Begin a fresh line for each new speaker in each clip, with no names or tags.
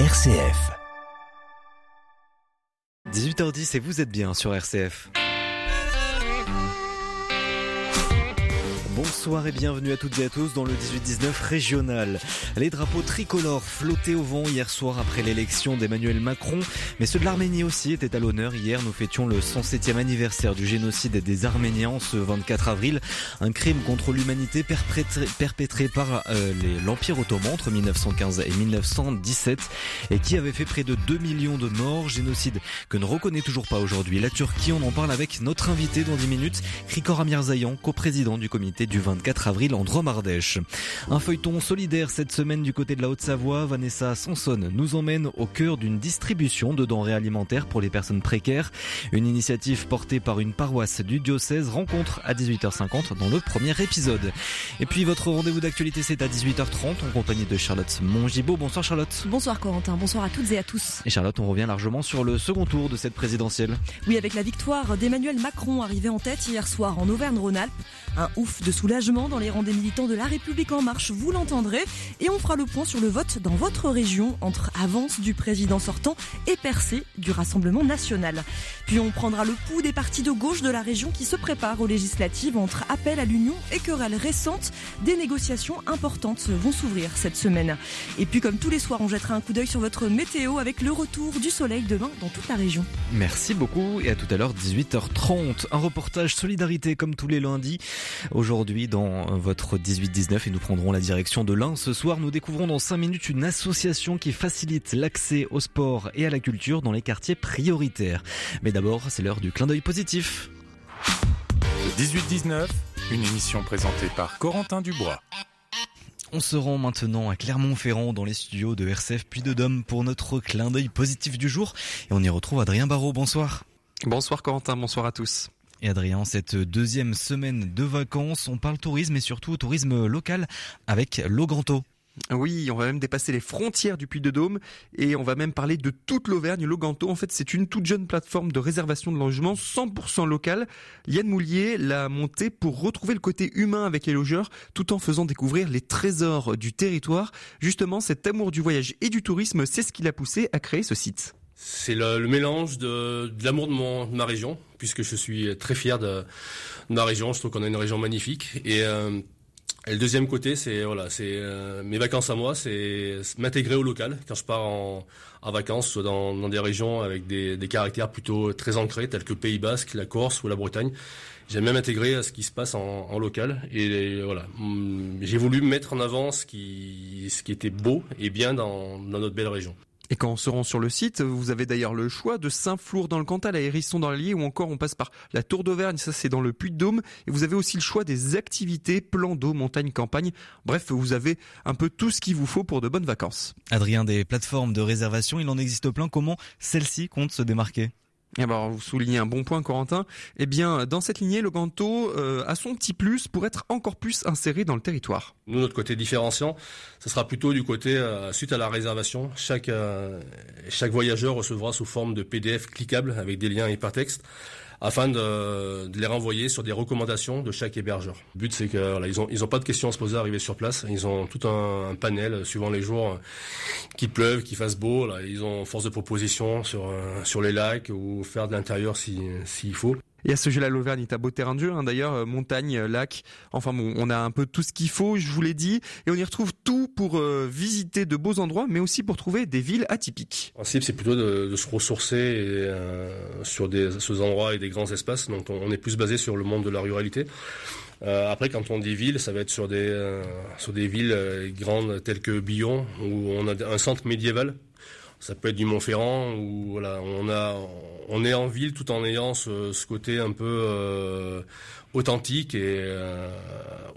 RCF.
18h10 et vous êtes bien sur RCF. Bonsoir et bienvenue à toutes et à tous dans le 18-19 régional. Les drapeaux tricolores flottaient au vent hier soir après l'élection d'Emmanuel Macron, mais ceux de l'Arménie aussi étaient à l'honneur. Hier, nous fêtions le 107e anniversaire du génocide des Arméniens ce 24 avril, un crime contre l'humanité perpétré, par euh, l'Empire ottoman entre 1915 et 1917 et qui avait fait près de 2 millions de morts, génocide que ne reconnaît toujours pas aujourd'hui la Turquie. On en parle avec notre invité dans 10 minutes, Krikor Amirzayan, coprésident du comité du 24 avril en Drôme-Ardèche. Un feuilleton solidaire cette semaine du côté de la Haute-Savoie. Vanessa Sanson nous emmène au cœur d'une distribution de denrées alimentaires pour les personnes précaires. Une initiative portée par une paroisse du diocèse rencontre à 18h50 dans le premier épisode. Et puis votre rendez-vous d'actualité c'est à 18h30 en compagnie de Charlotte Mongibaud. Bonsoir Charlotte.
Bonsoir Corentin, bonsoir à toutes et à tous.
Et Charlotte, on revient largement sur le second tour de cette présidentielle.
Oui, avec la victoire d'Emmanuel Macron arrivé en tête hier soir en Auvergne-Rhône-Alpes. Un ouf de soulagement dans les rangs des militants de La République En Marche, vous l'entendrez. Et on fera le point sur le vote dans votre région entre avance du président sortant et percée du Rassemblement National. Puis on prendra le pouls des partis de gauche de la région qui se préparent aux législatives entre appel à l'union et querelles récentes. Des négociations importantes vont s'ouvrir cette semaine. Et puis comme tous les soirs, on jettera un coup d'œil sur votre météo avec le retour du soleil demain dans toute la région.
Merci beaucoup et à tout à l'heure 18h30. Un reportage solidarité comme tous les lundis. Aujourd'hui dans votre 18-19 et nous prendrons la direction de l'Ain. Ce soir, nous découvrons dans 5 minutes une association qui facilite l'accès au sport et à la culture dans les quartiers prioritaires. Mais d'abord, c'est l'heure du clin d'œil positif.
Le 18-19, une émission présentée par Corentin Dubois.
On se rend maintenant à Clermont-Ferrand dans les studios de RCF puis de Dôme pour notre clin d'œil positif du jour. Et on y retrouve Adrien Barraud. Bonsoir.
Bonsoir Corentin, bonsoir à tous.
Et Adrien, cette deuxième semaine de vacances, on parle tourisme et surtout tourisme local avec Loganto.
Oui, on va même dépasser les frontières du Puy-de-Dôme et on va même parler de toute l'Auvergne. Loganto, en fait, c'est une toute jeune plateforme de réservation de logement 100% local. Yann Moulier l'a montée pour retrouver le côté humain avec les logeurs tout en faisant découvrir les trésors du territoire. Justement, cet amour du voyage et du tourisme, c'est ce qui l'a poussé à créer ce site.
C'est le, mélange de, l'amour de, ma région, puisque je suis très fier de, ma région. Je trouve qu'on a une région magnifique. Et, euh, le deuxième côté, c'est voilà, c'est euh, mes vacances à moi, c'est m'intégrer au local quand je pars en, vacances, soit dans, des régions avec des, caractères plutôt très ancrés, tels que Pays Basque, la Corse ou la Bretagne. J'aime même intégrer à ce qui se passe en, local. Et voilà, j'ai voulu mettre en avant ce qui, était beau et bien dans notre belle région.
Et quand on se rend sur le site, vous avez d'ailleurs le choix de Saint-Flour dans le Cantal, à Hérisson dans l'Allier, ou encore on passe par la Tour d'Auvergne, ça c'est dans le Puy-de-Dôme. Et vous avez aussi le choix des activités, plan d'eau, montagne, campagne. Bref, vous avez un peu tout ce qu'il vous faut pour de bonnes vacances.
Adrien, des plateformes de réservation, il en existe plein. Comment celle-ci compte se démarquer?
Et ben, vous soulignez un bon point, Corentin. Eh bien, dans cette lignée, le Ganto euh, a son petit plus pour être encore plus inséré dans le territoire.
Nous, notre côté différenciant, ce sera plutôt du côté euh, suite à la réservation. Chaque euh, chaque voyageur recevra sous forme de PDF cliquable avec des liens hypertextes afin de, de, les renvoyer sur des recommandations de chaque hébergeur. Le but c'est que voilà, ils ont ils ont pas de questions à se poser à arriver sur place. Ils ont tout un, panel suivant les jours qu'il pleuve, qu'il fasse beau. Là, ils ont force de proposition sur sur les lacs ou faire de l'intérieur si s'il faut.
Et à ce jeu-là, l'Auvergne est un beau terrain de jeu, hein, d'ailleurs, montagne, lac, enfin bon, on a un peu tout ce qu'il faut, je vous l'ai dit, et on y retrouve tout pour euh, visiter de beaux endroits, mais aussi pour trouver des villes atypiques.
Le principe, c'est plutôt de, se ressourcer et, euh, sur des, ces endroits et des grands espaces, donc on, est plus basé sur le monde de la ruralité. Euh, après, quand on dit ville, ça va être sur des, euh, sur des villes grandes telles que Billon, où on a un centre médiéval ça peut être du Montferrand où on est en ville tout en ayant ce, côté un peu euh, authentique et euh,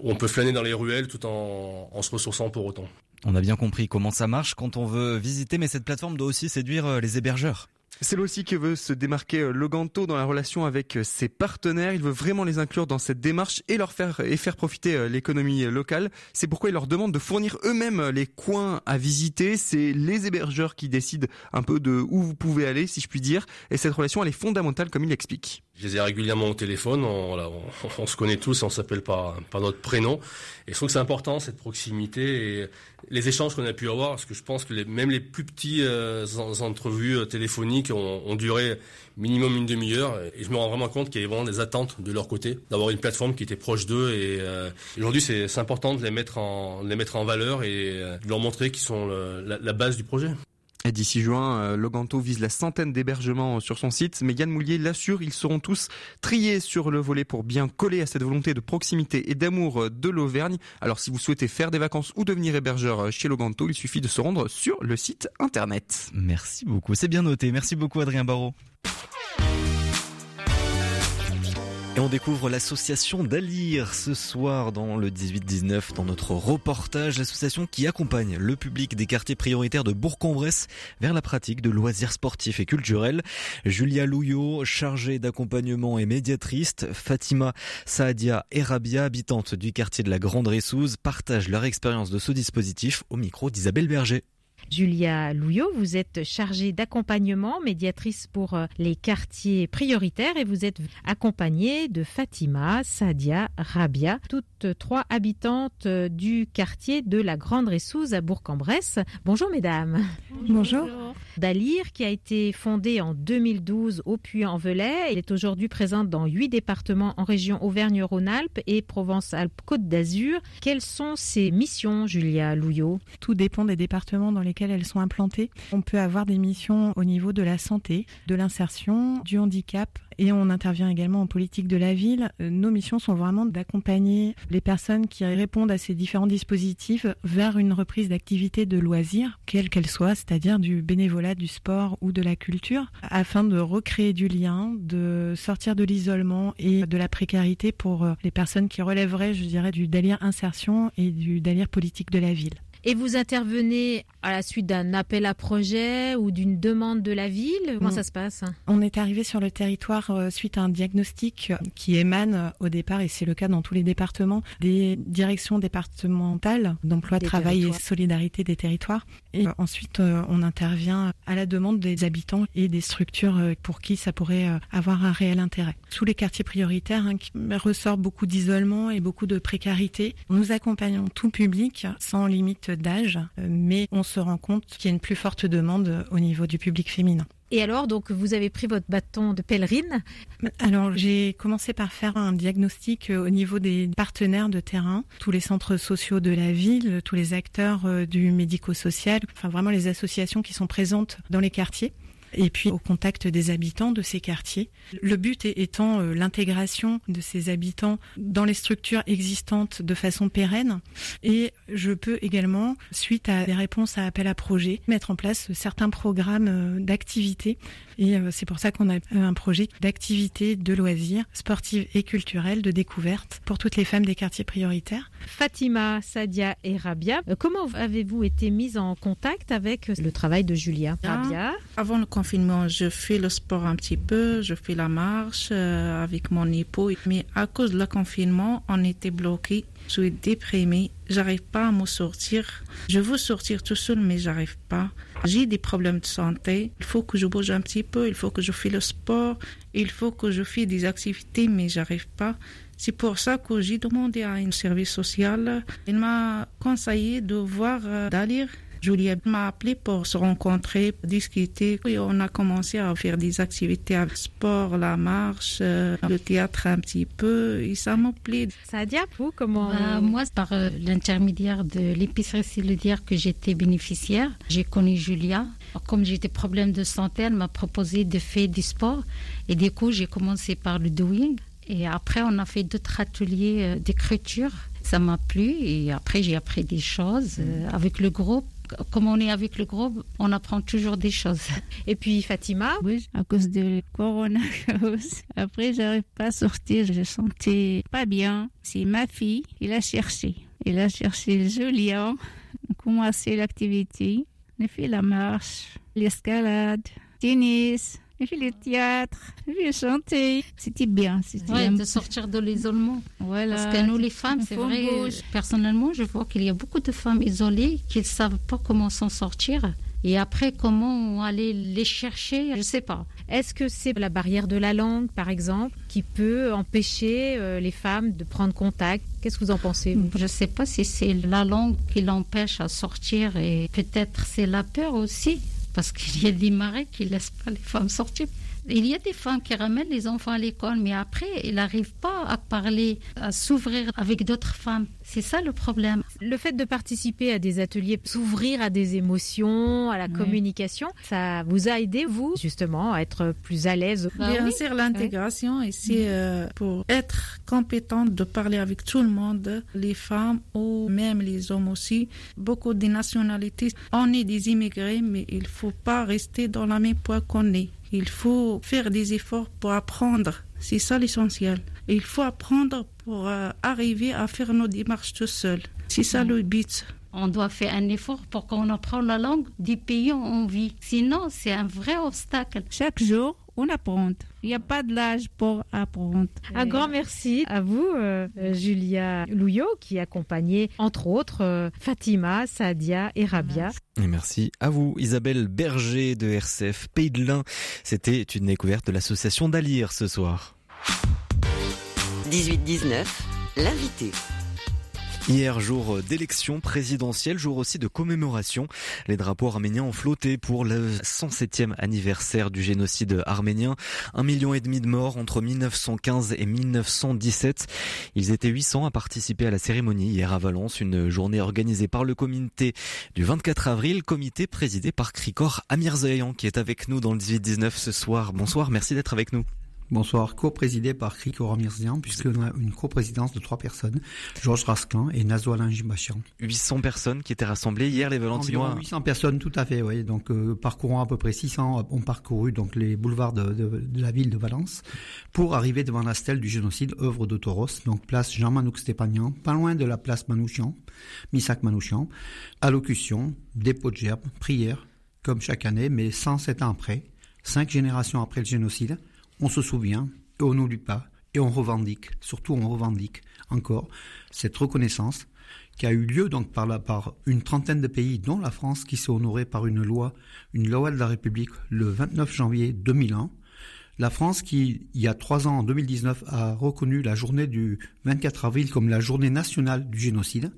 où on peut flâner dans les ruelles tout en, en se ressourçant pour autant.
On a bien compris comment ça marche quand on veut visiter, mais cette plateforme doit aussi séduire les hébergeurs.
C'est là aussi que veut se démarquer Loganto dans la relation avec ses partenaires. Il veut vraiment les inclure dans cette démarche et leur faire et faire profiter l'économie locale. C'est pourquoi il leur demande de fournir eux-mêmes les coins à visiter. C'est les hébergeurs qui décident un peu de où vous pouvez aller, si je puis dire. Et cette relation, elle est fondamentale, comme il l'explique.
Je les ai régulièrement au téléphone, on, voilà, on, se connaît tous, on s'appelle par, par notre prénom. Et je trouve que c'est important cette proximité et les échanges qu'on a pu avoir, parce que je pense que les, même les plus petits euh, entrevues euh, téléphoniques ont, ont duré minimum une demi-heure. Et je me rends vraiment compte qu'il y avait vraiment des attentes de leur côté, d'avoir une plateforme qui était proche d'eux. Et euh, aujourd'hui, c'est important de les mettre en, les mettre en valeur et de leur montrer qu'ils sont la, la base du projet.
D'ici juin, euh, Loganto vise la centaine d'hébergements sur son site, mais Yann Moulier l'assure, ils seront tous triés sur le volet pour bien coller à cette volonté de proximité et d'amour de l'Auvergne. Alors si vous souhaitez faire des vacances ou devenir hébergeur chez Loganto, il suffit de se rendre sur le site internet.
Merci beaucoup, c'est bien noté. Merci beaucoup Adrien Barrault. Et on découvre l'association d'Alire ce soir dans le 18-19 dans notre reportage, l'association qui accompagne le public des quartiers prioritaires de Bourg-en-Bresse vers la pratique de loisirs sportifs et culturels. Julia Louillot, chargée d'accompagnement et médiatrice, Fatima Saadia et Rabia, habitantes du quartier de la Grande Ressouze, partagent leur expérience de ce dispositif au micro d'Isabelle Berger.
Julia Louillot, vous êtes chargée d'accompagnement, médiatrice pour euh, les quartiers prioritaires et vous êtes accompagnée de Fatima, Sadia, Rabia, toutes trois habitantes euh, du quartier de la Grande Ressouze à Bourg-en-Bresse. Bonjour mesdames.
Bonjour.
Dalir, qui a été fondée en 2012 au Puy-en-Velay. Elle est aujourd'hui présente dans huit départements en région Auvergne-Rhône-Alpes et Provence-Alpes-Côte d'Azur. Quelles sont ses missions, Julia Louillot?
Tout dépend des départements dans elles sont implantées. On peut avoir des missions au niveau de la santé, de l'insertion, du handicap et on intervient également en politique de la ville. Euh, nos missions sont vraiment d'accompagner les personnes qui répondent à ces différents dispositifs vers une reprise d'activité de loisirs, quelle qu'elle soit, c'est-à-dire du bénévolat, du sport ou de la culture, afin de recréer du lien, de sortir de l'isolement et de la précarité pour euh, les personnes qui relèveraient, je dirais, du délire insertion et du délire politique de la ville.
Et vous intervenez à la suite d'un appel à projet ou d'une demande de la ville? Comment mm. ça se passe?
On est arrivé sur le territoire euh, suite à un diagnostic qui émane euh, au départ, et c'est le cas dans tous les départements, des directions départementales d'emploi, travail et solidarité des territoires. Et euh, ensuite, on intervient à la demande des habitants et des structures pour qui ça pourrait avoir un réel intérêt. Sous les quartiers prioritaires, hein, qui ressort beaucoup d'isolement et beaucoup de précarité, nous accompagnons tout public sans limite d'âge, euh, mais on se rend compte qu'il y a une plus forte demande au niveau du public féminin.
Et alors, donc, vous avez pris votre bâton de pèlerine
Alors, j'ai commencé par faire un diagnostic euh, au niveau des partenaires de terrain, tous les centres sociaux de la ville, tous les acteurs euh, du médico-social, enfin vraiment les associations qui sont présentes dans les quartiers et puis au contact des habitants de ces quartiers. Le but étant euh, l'intégration de ces habitants dans les structures existantes de façon pérenne. Et je peux également, suite à des réponses à appel à projet, mettre en place certains programmes euh, d'activité. Et euh, c'est pour ça qu'on a un projet d'activité, de loisirs, sportives et culturelles, de découverte pour toutes les femmes des quartiers prioritaires.
Fatima, Sadia et Rabia, comment avez-vous été mise en contact avec le travail de Julia
Rabia? Avant le confinement, je fais le sport un petit peu, je fais la marche euh, avec mon époux. Mais à cause du confinement, on était bloqué. Je suis déprimée, j'arrive pas à me sortir. Je veux sortir tout seul, mais j'arrive pas. J'ai des problèmes de santé. Il faut que je bouge un petit peu, il faut que je fais le sport, il faut que je fais des activités, mais j'arrive pas. C'est pour ça que j'ai demandé à un service social. Il m'a conseillé de voir euh, Juliette m'a appelé pour se rencontrer, discuter. Et on a commencé à faire des activités avec sport, la marche, euh, le théâtre un petit peu. Et ça m'a plu.
Sadia, vous, comment
bah, Moi, par euh, l'intermédiaire de l'épicerie dire que j'étais bénéficiaire, j'ai connu Julia. Comme j'ai des problèmes de santé, elle m'a proposé de faire du sport. Et du coup, j'ai commencé par le doing. Et après, on a fait d'autres ateliers euh, d'écriture. Ça m'a plu. Et après, j'ai appris des choses avec le groupe comme on est avec le groupe, on apprend toujours des choses.
Et puis Fatima?
Oui, à cause de Corona. Après, j'arrive pas à sortir, je sentais pas bien. C'est ma fille, il a cherché. Il a cherché Julien, on a commencé l'activité, on a fait la marche, l'escalade, tennis, j'ai fait le théâtre, j'ai chanté. C'était bien.
C'était ouais, de sortir de l'isolement. Voilà. Parce que nous, les femmes, c'est vrai, personnellement, je vois qu'il y a beaucoup de femmes isolées qui ne savent pas comment s'en sortir. Et après, comment aller les chercher Je ne sais pas.
Est-ce que c'est la barrière de la langue, par exemple, qui peut empêcher euh, les femmes de prendre contact? Qu'est-ce que vous en pensez
Je ne sais pas si c'est la langue qui l'empêche à sortir et peut-être c'est la peur aussi, parce qu'il y a des marais qui ne laissent pas les femmes sortir. Il y a des femmes qui ramènent les enfants à l'école, mais après, ils n'arrivent pas à parler, à s'ouvrir avec d'autres femmes. C'est ça le problème.
Le fait de participer à des ateliers, s'ouvrir à des émotions, à la communication, ça vous a aidé, vous, justement, à être plus à l'aise?
Bah Bien sûr, l'intégration, et c'est euh, pour être compétente de parler avec tout le monde, les femmes ou même les hommes aussi. Beaucoup de nationalités, on est des immigrés, mais il ne faut pas rester dans la même poids qu'on est. Il faut faire des efforts pour apprendre. C'est ça l'essentiel. Il faut apprendre pour euh, arriver à faire nos démarches tout seul. C'est ça le but.
On doit faire un effort pour qu'on apprenne la langue du pays où on vit. Sinon, c'est un vrai obstacle.
Chaque jour, on apprend. Il n'y a pas de l'âge pour apprendre.
Un grand merci à vous, euh, Julia Louillot, qui accompagnait entre autres euh, Fatima, Sadia et Rabia.
Et merci à vous, Isabelle Berger de RCF Pays de l'Ain. C'était une découverte de l'association d'Alire ce soir.
18-19, l'invité.
Hier, jour d'élection présidentielle, jour aussi de commémoration. Les drapeaux arméniens ont flotté pour le 107e anniversaire du génocide arménien. Un million et demi de morts entre 1915 et 1917. Ils étaient 800 à participer à la cérémonie hier à Valence, une journée organisée par le comité du 24 avril, comité présidé par Krikor Amirzayan qui est avec nous dans le 18-19 ce soir. Bonsoir, merci d'être avec nous.
Bonsoir, co-présidé par Kriko Ramirzian, puisqu'on a une co-présidence de trois personnes, Georges Rasclan et Nazo Alain
800 personnes qui étaient rassemblées hier, les Valentinois.
800 personnes, tout à fait, oui. Donc, euh, parcourant à peu près 600, ont parcouru donc les boulevards de, de, la ville de Valence pour arriver devant la stèle du génocide, œuvre de Toros, donc place Jean-Manouk Stépanian, pas loin de la place Manouchian, Misak Manouchian, allocution, dépôt de gerbes, prière, comme chaque année, mais 107 ans après, cinq générations après le génocide, on se souvient et on n'oublie pas et on revendique, surtout on revendique encore cette reconnaissance qui a eu lieu donc par, la, par une trentaine de pays, dont la France, qui s'est honorée par une loi, une loi de la République le 29 janvier 2001. La France qui, il y a trois ans, en 2019, a reconnu la journée du 24 avril comme la journée nationale du génocide.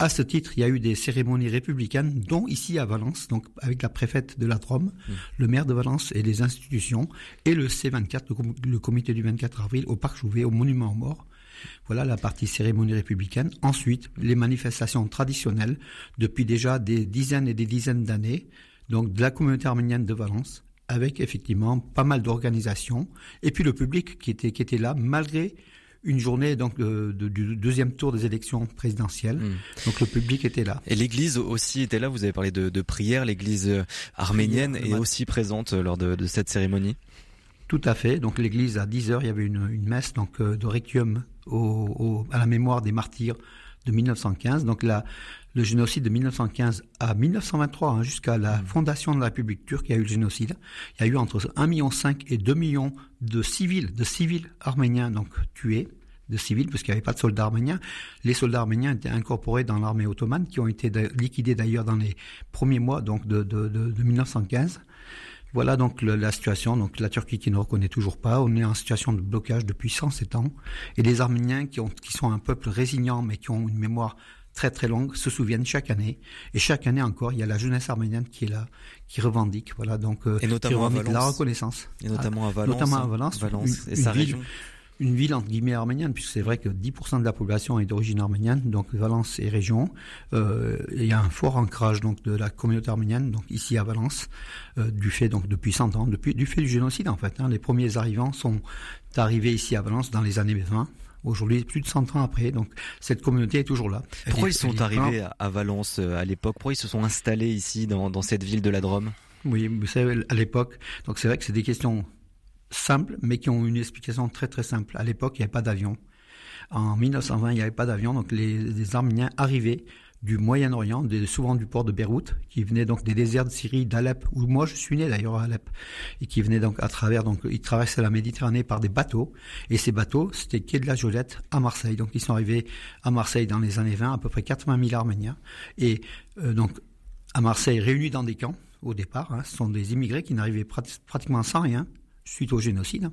À ce titre, il y a eu des cérémonies républicaines, dont ici à Valence, donc avec la préfète de la Drôme, mmh. le maire de Valence et les institutions, et le C24, le, comité du 24 avril, au Parc Jouvet, au Monument aux Morts. Voilà la partie cérémonie républicaine. Ensuite, les manifestations traditionnelles, depuis déjà des dizaines et des dizaines d'années, donc de la communauté arménienne de Valence, avec effectivement pas mal d'organisations, et puis le public qui était, qui était là, malgré une journée donc de, du deuxième tour des élections présidentielles. Hmm. Donc le public était là.
Et l'Église aussi était là. Vous avez parlé de, de prière. L'Église euh, arménienne est aussi présente euh, lors de, de, cette cérémonie.
Tout à fait. Donc l'Église à 10 heures, il y avait une, une messe donc euh, de requiem au, au, à la mémoire des martyrs de 1915. Donc la, le génocide de 1915 à 1923, hein, jusqu'à la fondation de la République turque, il y a eu le génocide. Il y a eu entre 1,5 million et 2 millions de civils, de civils arméniens donc tués, de civils, parce qu'il n'y avait pas de soldats arméniens. Les soldats arméniens étaient incorporés dans l'armée ottomane, qui ont été liquidés d'ailleurs dans les premiers mois donc de, de, de, de 1915. Voilà donc la situation. Donc la Turquie qui ne reconnaît toujours pas. On est en situation de blocage depuis 107 ans. Et les Arméniens qui, ont, qui sont un peuple résilient mais qui ont une mémoire très très longue se souviennent chaque année et chaque année encore il y a la jeunesse arménienne qui est là qui revendique voilà donc
euh, et notamment
qui la reconnaissance
et notamment à Valence
notamment à Valence,
Valence et sa région
une ville entre guillemets arménienne, puisque c'est vrai que 10% de la population est d'origine arménienne, donc Valence et région. Euh, il y a un fort ancrage donc de la communauté arménienne, donc ici à Valence, euh, du fait donc depuis 100 ans, depuis du fait du génocide en fait. Hein. Les premiers arrivants sont arrivés ici à Valence dans les années 20 Aujourd'hui, plus de 100 ans après, donc cette communauté est toujours là.
Pourquoi ils sont arrivés à Valence euh, à l'époque? Pourquoi ils se sont installés ici dans, dans cette ville de la Drôme?
Oui, vous savez, à l'époque, donc c'est vrai que c'est des questions simples, mais qui ont une explication très très simple. À l'époque, il n'y avait pas d'avion. En 1920, il n'y avait pas d'avion, donc les, Arméniens arrivaient du Moyen-Orient, souvent du port de Beyrouth, qui venait donc des déserts de Syrie, d'Alep, où moi je suis né d'ailleurs à Alep, et qui venait donc à travers, donc ils traversaient la Méditerranée par des bateaux, et ces bateaux, c'était quai de la Jolette à Marseille. Donc ils sont arrivés à Marseille dans les années 20, à peu près 80 000 Arméniens, et euh, donc à Marseille réunis dans des camps au départ. Hein. Ce sont des immigrés qui n'arrivaient pratiquement sans rien suite au génocide.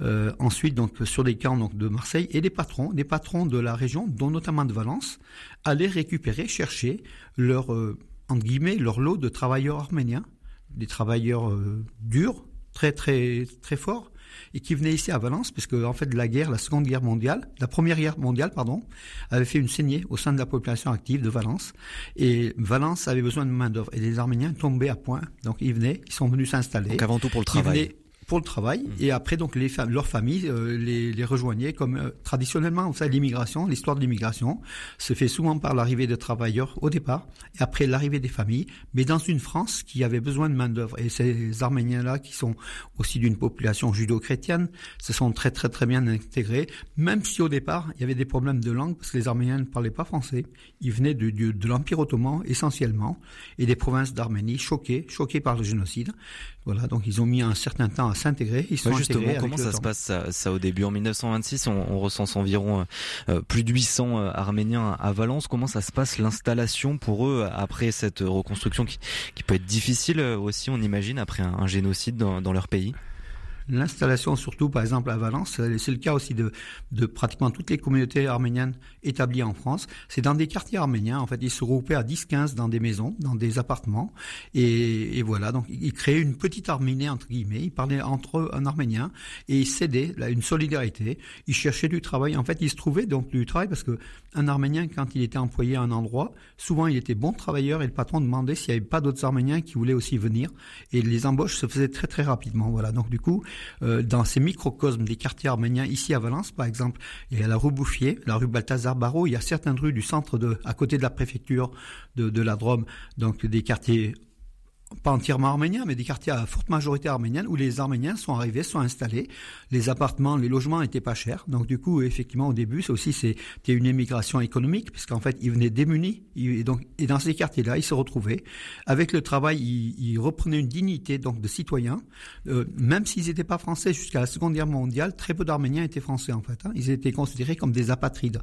Euh, ensuite, donc sur des camps donc de Marseille et des patrons, des patrons de la région, dont notamment de Valence, allaient récupérer, chercher leur euh, entre guillemets leur lot de travailleurs arméniens, des travailleurs euh, durs, très très très forts, et qui venaient ici à Valence, parce que en fait la guerre, la Seconde Guerre mondiale, la Première Guerre mondiale, pardon, avait fait une saignée au sein de la population active de Valence, et Valence avait besoin de main d'œuvre, et les Arméniens tombaient à point, donc ils venaient, ils sont venus s'installer.
Donc avant tout pour le travail
pour le travail. Mmh. et après donc les leurs familles euh, les, les, rejoignaient comme euh, traditionnellement savez l'immigration l'histoire de l'immigration se fait souvent par l'arrivée de travailleurs au départ et après l'arrivée des familles mais dans une France qui avait besoin de main d'œuvre et ces Arméniens là qui sont aussi d'une population judo-chrétienne se sont très très très bien intégrés même si au départ il y avait des problèmes de langue parce que les Arméniens ne parlaient pas français. Ils venaient de, de, de l'Empire ottoman essentiellement et des provinces d'Arménie choquées choquées par le génocide voilà, donc ils ont mis un certain temps à s'intégrer. Ils sont
justement, comment ça se passe ça, au début? En 1926, on, on recense environ euh, plus de 800 euh, Arméniens à Valence. Comment ça se passe l'installation pour eux après cette reconstruction qui, qui, peut être difficile euh, aussi, on imagine, après un, génocide dans, dans leur pays?
L'installation, surtout par exemple à Valence, c'est le cas aussi de, de pratiquement toutes les communautés arméniennes établies en France. C'est dans des quartiers arméniens, en fait, ils se regroupaient à 10-15 dans des maisons, dans des appartements, et, voilà, donc ils créaient une petite Arménie, entre guillemets, ils parlaient entre eux en arménien, et ils cédaient là, une solidarité, ils cherchaient du travail, en fait, ils se trouvaient donc du travail, parce que un Arménien, quand il était employé à un endroit, souvent il était bon travailleur, et le patron demandait s'il n'y avait pas d'autres Arméniens qui voulaient aussi venir, et les embauches se faisaient très très rapidement, voilà, donc du coup, euh, dans ces microcosmes des quartiers arméniens, ici à Valence par exemple, il y a la rue Bouffier, la rue Balthazar Barrault, il y a certaines rues du centre à côté de la préfecture de, de la Drôme, donc des quartiers pas entièrement arméniens, mais des quartiers à forte majorité arménienne où les Arméniens sont arrivés, sont installés. Les appartements, les logements étaient pas chers. Donc du coup, effectivement, au début, c'est aussi c'était une émigration économique puisqu'en fait, ils venaient démunis. Et donc, et dans ces quartiers-là, ils se retrouvaient avec le travail, ils, reprenaient une dignité donc de citoyens, euh, même s'ils n'étaient pas français jusqu'à la Seconde Guerre mondiale. Très peu d'Arméniens étaient français en fait. Hein. Ils étaient considérés comme des apatrides.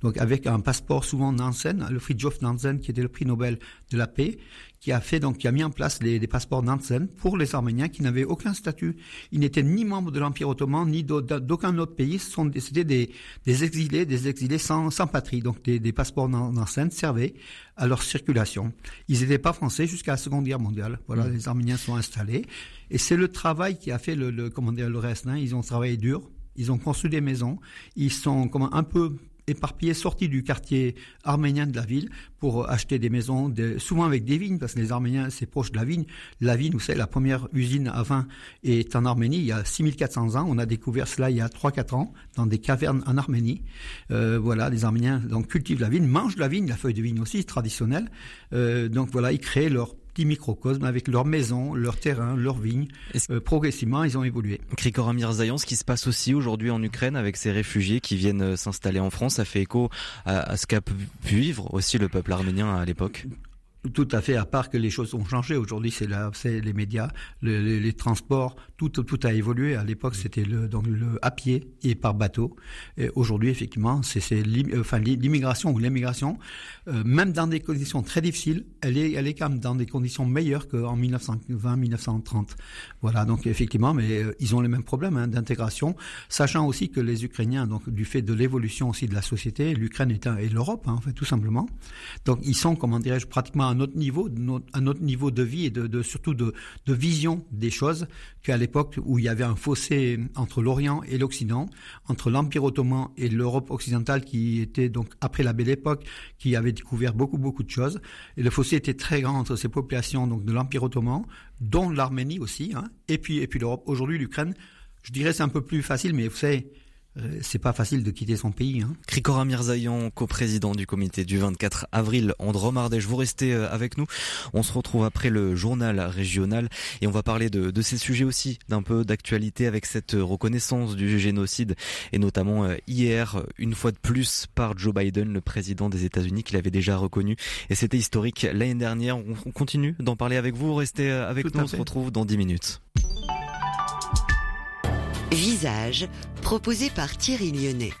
Donc avec un passeport souvent Nansen, le Fridtjof Nansen qui était le prix Nobel de la paix, qui a fait donc qui a mis en place les, passeports Nansen pour les Arméniens qui n'avaient aucun statut. Ils n'étaient ni membres de l'Empire ottoman ni d'aucun autre pays. C'était des, des exilés, des exilés sans, sans patrie. Donc des, des passeports Nansen servaient à leur circulation. Ils n'étaient pas français jusqu'à la Seconde Guerre mondiale. Voilà, mmh. les Arméniens sont installés et c'est le travail qui a fait le, le comment dire le reste. Hein. Ils ont travaillé dur. Ils ont construit des maisons. Ils sont comme un peu éparpillés, sortis du quartier arménien de la ville pour acheter des maisons, souvent avec des vignes, parce que les Arméniens, c'est proche de la vigne. La vigne, vous savez, la première usine à vin est en Arménie il y a 6400 ans. On a découvert cela il y a 3-4 ans dans des cavernes en Arménie. Euh, voilà, les Arméniens donc cultivent la vigne, mangent la vigne, la feuille de vigne aussi, traditionnelle. Euh, donc voilà, ils créent leur petits microcosmes avec leurs maisons, leurs terrains, leurs vignes. Euh, progressivement, ils ont évolué.
Krikora Mirzayan, ce qui se passe aussi aujourd'hui en Ukraine avec ces réfugiés qui viennent s'installer en France, ça fait écho à, à ce qu'a pu vivre aussi le peuple arménien à l'époque
tout à fait, à part que les choses ont changé. Aujourd'hui, c'est les médias, les, les, transports, tout, tout a évolué. À l'époque, c'était le, donc le à pied et par bateau. Et aujourd'hui, effectivement, c'est, enfin, l'immigration ou l'immigration, euh, même dans des conditions très difficiles, elle est, elle est quand même dans des conditions meilleures qu'en 1920-1930. Voilà, donc effectivement, mais euh, ils ont les mêmes problèmes hein, d'intégration, sachant aussi que les Ukrainiens, donc du fait de l'évolution aussi de la société, l'Ukraine et l'Europe, hein, en fait, tout simplement. Donc ils sont, comment dirais-je, pratiquement à notre niveau, à notre niveau de vie et de, surtout de, vision des choses qu'à l'époque où il y avait un fossé entre l'Orient et l'Occident, entre l'Empire ottoman et l'Europe occidentale qui était donc après la Belle Époque, qui avait découvert beaucoup beaucoup de choses. Et le fossé était très grand entre ces populations donc de l'Empire ottoman, dont l'Arménie aussi, hein, et puis et puis l'Europe. Aujourd'hui, l'Ukraine, je dirais c'est un peu plus facile, mais vous savez c'est pas facile de quitter son pays. Hein.
Krikora Mirzayan, coprésident du comité du 24 avril en Dromardèche. Vous restez euh, avec nous. On se retrouve après le journal régional et on va parler de, de ces sujets aussi, d'un peu d'actualité avec cette reconnaissance du génocide et notamment euh, hier, une fois de plus, par Joe Biden, le président des États-Unis, qu'il avait déjà reconnu. Et c'était historique l'année dernière. On continue d'en parler avec vous. Restez avec nous. On se retrouve dans 10 minutes.
Visage, proposé par Thierry Lyonnais.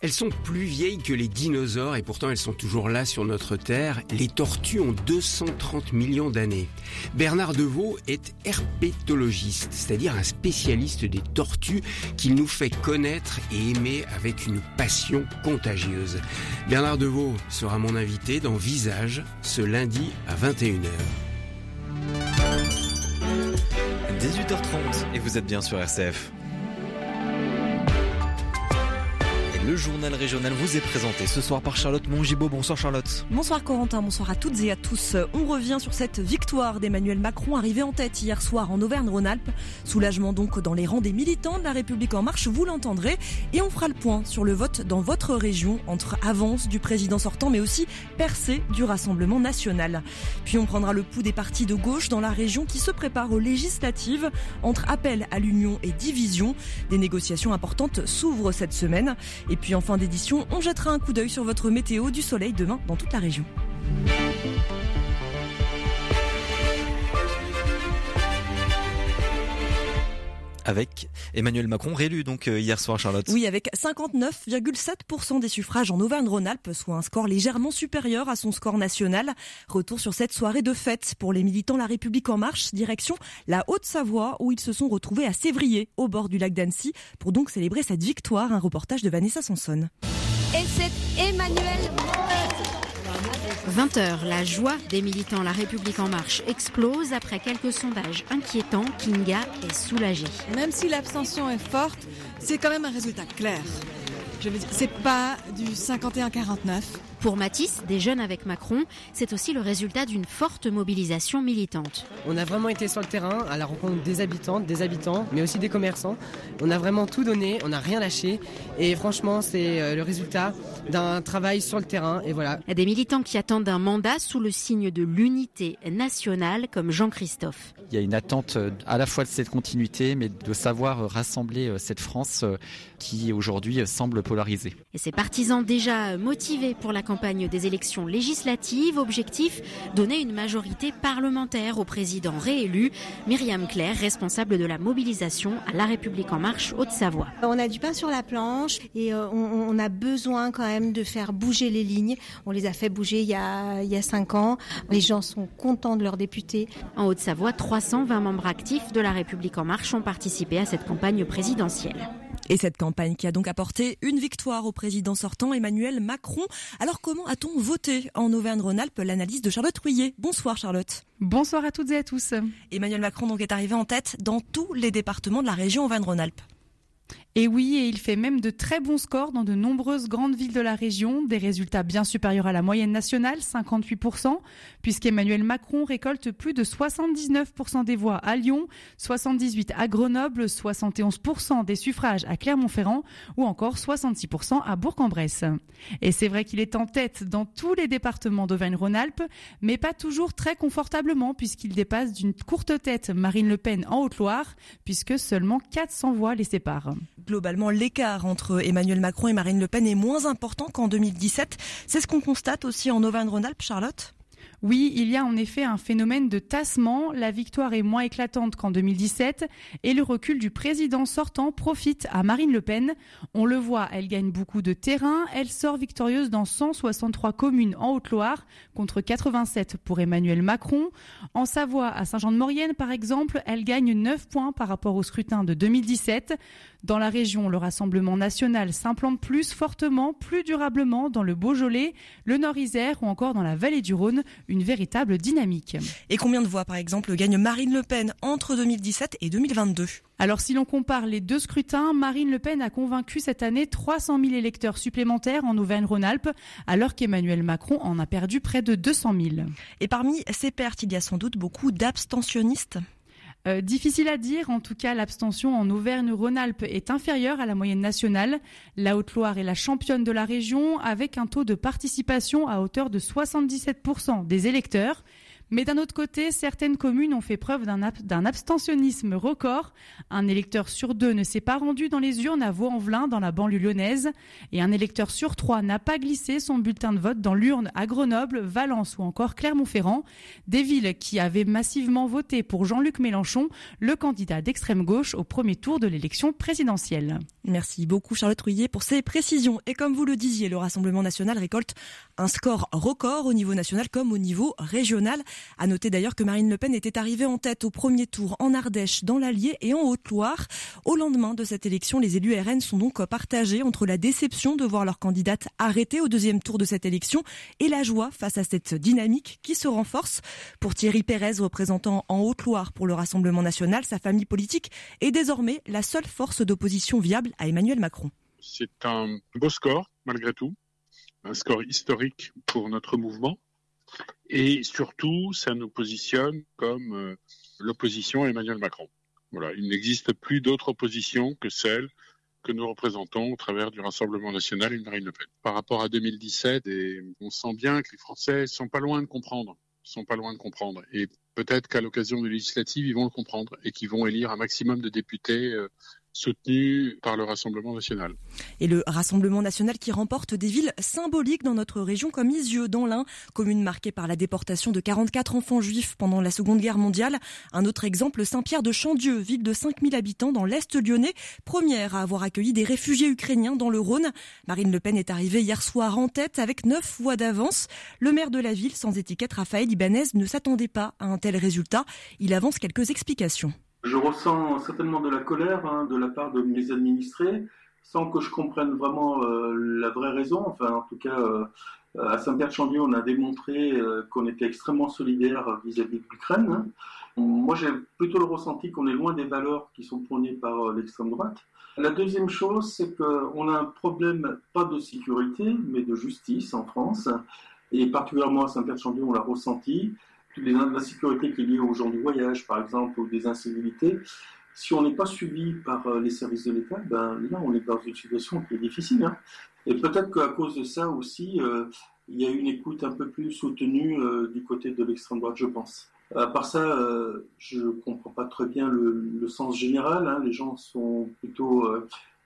Elles sont plus vieilles que les dinosaures et pourtant elles sont toujours là sur notre Terre. Les tortues ont 230 millions d'années. Bernard Deveau est herpétologiste, c'est-à-dire un spécialiste des tortues qu'il nous fait connaître et aimer avec une passion contagieuse. Bernard Deveau sera mon invité dans Visage ce lundi à 21h.
18h30 et vous êtes bien sur RCF. Le journal régional vous est présenté ce soir par Charlotte Mongibaud. Bonsoir Charlotte.
Bonsoir Corentin, bonsoir à toutes et à tous. On revient sur cette victoire d'Emmanuel Macron arrivé en tête hier soir en Auvergne-Rhône-Alpes. Soulagement donc dans les rangs des militants de la République en marche, vous l'entendrez. Et on fera le point sur le vote dans votre région entre avance du président sortant mais aussi percée du Rassemblement national. Puis on prendra le pouls des partis de gauche dans la région qui se préparent aux législatives entre appel à l'union et division. Des négociations importantes s'ouvrent cette semaine. Et puis en fin d'édition, on jettera un coup d'œil sur votre météo du soleil demain dans toute la région.
Avec Emmanuel Macron réélu donc euh, hier soir Charlotte.
Oui, avec 59,7% des suffrages en Auvergne-Rhône-Alpes, soit un score légèrement supérieur à son score national. Retour sur cette soirée de fête pour les militants La République en marche, direction la Haute-Savoie où ils se sont retrouvés à Sévrier, au bord du lac d'Annecy, pour donc célébrer cette victoire, un reportage de Vanessa Sanson.
Et c'est Emmanuel 20h, la joie des militants La République en marche explose après quelques sondages inquiétants. Kinga est soulagée.
Même si l'abstention est forte, c'est quand même un résultat clair. Je veux dire, c'est pas du 51-49.
Pour Matisse, des jeunes avec Macron, c'est aussi le résultat d'une forte mobilisation militante.
On a vraiment été sur le terrain à la rencontre des habitantes, des habitants, mais aussi des commerçants. On a vraiment tout donné, on n'a rien lâché. Et franchement, c'est euh, le résultat d'un travail sur le terrain. Et voilà.
Des militants qui attendent un mandat sous le signe de l'unité nationale, comme Jean-Christophe.
Il y a une attente euh, à la fois de cette continuité, mais de savoir euh, rassembler cette France qui aujourd'hui semble polarisée.
Et ses partisans déjà motivés pour la campagne des élections législatives. Objectif, donner une majorité parlementaire au président réélu. Myriam Claire, responsable de la mobilisation à La République en marche Haute-Savoie.
On a du pain sur la planche et euh, on, on, a besoin quand même de faire bouger les lignes. On les a fait bouger il y a, il y a cinq ans. Les gens sont contents de leurs députés.
En Haute-Savoie, 320 membres actifs de La République en marche ont participé à cette campagne présidentielle.
Et cette campagne qui a donc apporté une victoire au président sortant Emmanuel Macron. Alors comment a-t-on voté en Auvergne-Rhône-Alpes? L'analyse de Charlotte Rouillet. Bonsoir Charlotte.
Bonsoir à toutes et à tous.
Emmanuel Macron donc est arrivé en tête dans tous les départements de la région Auvergne-Rhône-Alpes.
Et oui, et il fait même de très bons scores dans de nombreuses grandes villes de la région, des résultats bien supérieurs à la moyenne nationale, 58%, puisqu'Emmanuel Macron récolte plus de 79% des voix à Lyon, 78% à Grenoble, 71% des suffrages à Clermont-Ferrand ou encore 66% à Bourg-en-Bresse. Et c'est vrai qu'il est en tête dans tous les départements d'Auvergne-Rhône-Alpes, mais pas toujours très confortablement puisqu'il dépasse d'une courte tête Marine Le Pen en Haute-Loire, puisque seulement 400 voix les séparent
globalement, l'écart entre Emmanuel Macron et Marine Le Pen est moins important qu'en 2017. C'est ce qu'on constate aussi en Auvergne-Rhône-Alpes, Charlotte?
Oui, il y a en effet un phénomène de tassement. La victoire est moins éclatante qu'en 2017 et le recul du président sortant profite à Marine Le Pen. On le voit, elle gagne beaucoup de terrain. Elle sort victorieuse dans 163 communes en Haute-Loire contre 87 pour Emmanuel Macron. En Savoie, à Saint-Jean-de-Maurienne par exemple, elle gagne 9 points par rapport au scrutin de 2017. Dans la région, le Rassemblement national s'implante plus fortement, plus durablement dans le Beaujolais, le Nord-Isère ou encore dans la vallée du Rhône une véritable dynamique.
Et combien de voix, par exemple, gagne Marine Le Pen entre 2017 et 2022
alors si l'on compare les deux scrutins, Marine Le Pen a convaincu cette année 300 000 électeurs supplémentaires en Auvergne-Rhône-Alpes, alors qu'Emmanuel Macron en a perdu près de 200 000.
Et parmi ces pertes, il y a sans doute beaucoup d'abstentionnistes
euh, difficile à dire, en tout cas l'abstention en Auvergne-Rhône-Alpes est inférieure à la moyenne nationale. La Haute-Loire est la championne de la région avec un taux de participation à hauteur de 77% des électeurs. Mais d'un autre côté, certaines communes ont fait preuve d'un abstentionnisme record. Un électeur sur deux ne s'est pas rendu dans les urnes à Vaux-en-Velin, dans la banlieue lyonnaise. Et un électeur sur trois n'a pas glissé son bulletin de vote dans l'urne à Grenoble, Valence ou encore Clermont-Ferrand. Des villes qui avaient massivement voté pour Jean-Luc Mélenchon, le candidat d'extrême gauche au premier tour de l'élection présidentielle.
Merci beaucoup Charlotte Rouillet pour ces précisions. Et comme vous le disiez, le Rassemblement national récolte un score record au niveau national comme au niveau régional. À noter d'ailleurs que Marine Le Pen était arrivée en tête au premier tour en Ardèche, dans l'Allier et en Haute-Loire. Au lendemain de cette élection, les élus RN sont donc partagés entre la déception de voir leur candidate arrêtée au deuxième tour de cette élection et la joie face à cette dynamique qui se renforce. Pour Thierry Pérez, représentant en Haute-Loire pour le Rassemblement national, sa famille politique est désormais la seule force d'opposition viable à Emmanuel Macron.
C'est un beau score, malgré tout, un score historique pour notre mouvement. Et surtout, ça nous positionne comme euh, l'opposition à Emmanuel Macron. Voilà, il n'existe plus d'autre opposition que celle que nous représentons au travers du Rassemblement national et de Marine Le Pen. Par rapport à 2017, et on sent bien que les Français sont pas loin de comprendre, sont pas loin de comprendre. Et peut-être qu'à l'occasion de législatives, ils vont le comprendre et qu'ils vont élire un maximum de députés euh, soutenu par le Rassemblement national.
Et le Rassemblement national qui remporte des villes symboliques dans notre région comme Isieux, dans l'Ain, commune marquée par la déportation de 44 enfants juifs pendant la Seconde Guerre mondiale. Un autre exemple, Saint-Pierre de Chandieu, ville de 5000 habitants dans l'Est lyonnais, première à avoir accueilli des réfugiés ukrainiens dans le Rhône. Marine Le Pen est arrivée hier soir en tête avec 9 voix d'avance. Le maire de la ville, sans étiquette, Raphaël Ibanez, ne s'attendait pas à un tel résultat. Il avance quelques explications.
Je ressens certainement de la colère hein, de la part de mes administrés, sans que je comprenne vraiment euh, la vraie raison. Enfin, en tout cas, euh, à Saint-Pierre-de-Chandieu, on a démontré euh, qu'on était extrêmement solidaire vis-à-vis de l'Ukraine. Hein. Moi, j'ai plutôt le ressenti qu'on est loin des valeurs qui sont prônées par l'extrême droite. La deuxième chose, c'est qu'on a un problème, pas de sécurité, mais de justice en France. Et particulièrement à Saint-Pierre-de-Chandieu, on l'a ressenti la sécurité qui est liée aux gens du voyage, par exemple, ou des incivilités, si on n'est pas suivi par euh, les services de l'État, ben là, on est dans une situation qui est difficile. Hein. Et peut-être qu'à cause de ça aussi, euh, il y a une écoute un peu plus soutenue euh, du côté de l'extrême droite, je pense. À part ça, je ne comprends pas très bien le, sens général. Hein. Les gens sont plutôt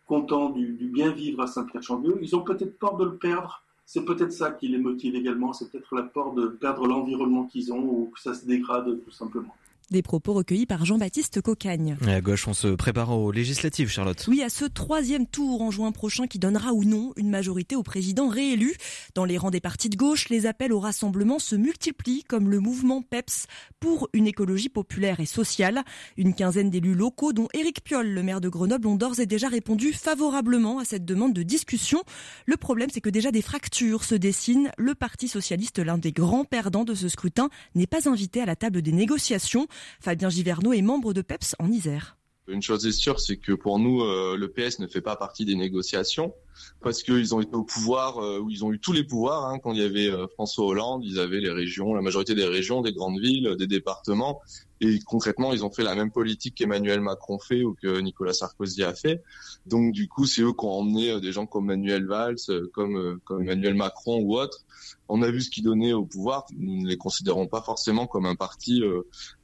contents du, bien vivre à Saint-Pierre-Chandieu. Ils ont peut-être peur de le perdre c'est peut-être ça qui les motive également, c'est peut-être la peur de perdre l'environnement qu'ils ont ou que ça se dégrade tout simplement.
Des propos recueillis par Jean-Baptiste Cocagne.
à gauche, on se prépare aux législatives, Charlotte.
Oui, à ce troisième tour en juin prochain qui donnera ou non une majorité au président réélu. Dans les rangs des partis de gauche, les appels au rassemblement se multiplient, comme le mouvement PEPS pour une écologie populaire et sociale. Une quinzaine d'élus locaux, dont Éric Piolle, le maire de Grenoble, ont d'ores et déjà répondu favorablement à cette demande de discussion. Le problème, c'est que déjà des fractures se dessinent. Le Parti socialiste, l'un des grands perdants de ce scrutin, n'est pas invité à la table des négociations. Fabien Giverneau est membre de PEPS en Isère.
Une chose est sûre, c'est que pour nous, euh, le PS ne fait pas partie des négociations parce qu'ils ont été au pouvoir, euh, où ils ont eu tous les pouvoirs. Hein. Quand il y avait euh, François Hollande, ils avaient les régions, la majorité des régions, des grandes villes, des départements. Et concrètement, ils ont fait la même politique qu'Emmanuel Macron fait ou que Nicolas Sarkozy a fait. Donc du coup, c'est eux qui ont emmené des gens comme Manuel Valls, comme, Emmanuel Macron ou autres. On a vu ce qu'ils donnaient au pouvoir. Nous ne les considérons pas forcément comme un parti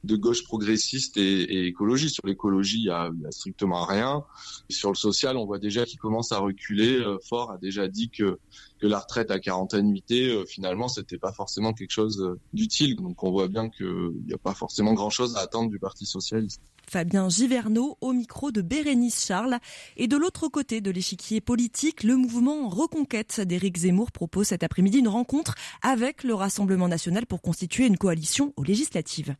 de gauche progressiste et, et. Sur l'écologie, il y a, strictement rien. Sur le social, on voit déjà qu'ils commencent à reculer. Euh, Fort a déjà dit que la retraite à 40 annuités, euh, finalement, c'était pas forcément quelque chose euh, d'utile. Donc on voit bien qu'il n'y a pas forcément grand-chose à attendre du Parti socialiste.
Fabien Giverneau au micro de Bérénice Charles. Et de l'autre côté de l'échiquier politique, le mouvement Reconquête d'Éric Zemmour propose cet après-midi une rencontre avec le Rassemblement national pour constituer une coalition aux législatives.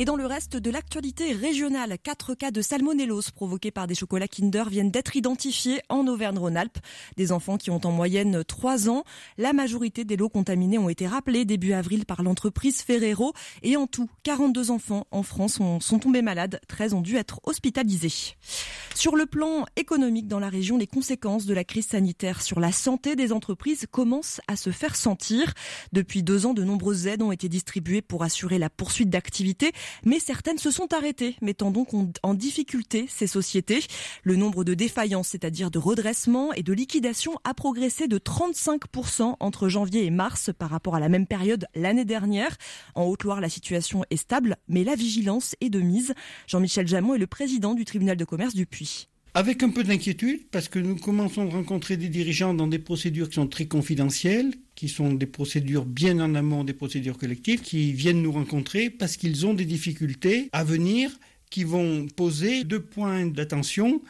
Et dans le reste de l'actualité régionale, quatre cas de salmonellose provoqués par des chocolats Kinder viennent d'être identifiés en Auvergne-Rhône-Alpes. Des enfants qui ont en moyenne 3 ans. La majorité des lots contaminés ont été rappelés début avril par l'entreprise Ferrero. Et en tout, 42 enfants en France sont tombés malades. 13 ont dû être hospitalisés. Sur le plan économique dans la région, les conséquences de la crise sanitaire sur la santé des entreprises commencent à se faire sentir. Depuis deux ans, de nombreuses aides ont été distribuées pour assurer la poursuite d'activité mais certaines se sont arrêtées, mettant donc en difficulté ces sociétés. Le nombre de défaillances, c'est-à-dire de redressement et de liquidation, a progressé de 35% entre janvier et mars par rapport à la même période l'année dernière. En Haute-Loire, la situation est stable, mais la vigilance est de mise. Jean-Michel Jamon est le président du tribunal de commerce du Puy.
Avec un peu d'inquiétude, parce que nous commençons à rencontrer des dirigeants dans des procédures qui sont très confidentielles, qui sont des procédures bien en amont des procédures collectives, qui viennent nous rencontrer parce qu'ils ont des difficultés à venir qui vont poser deux points d'attention.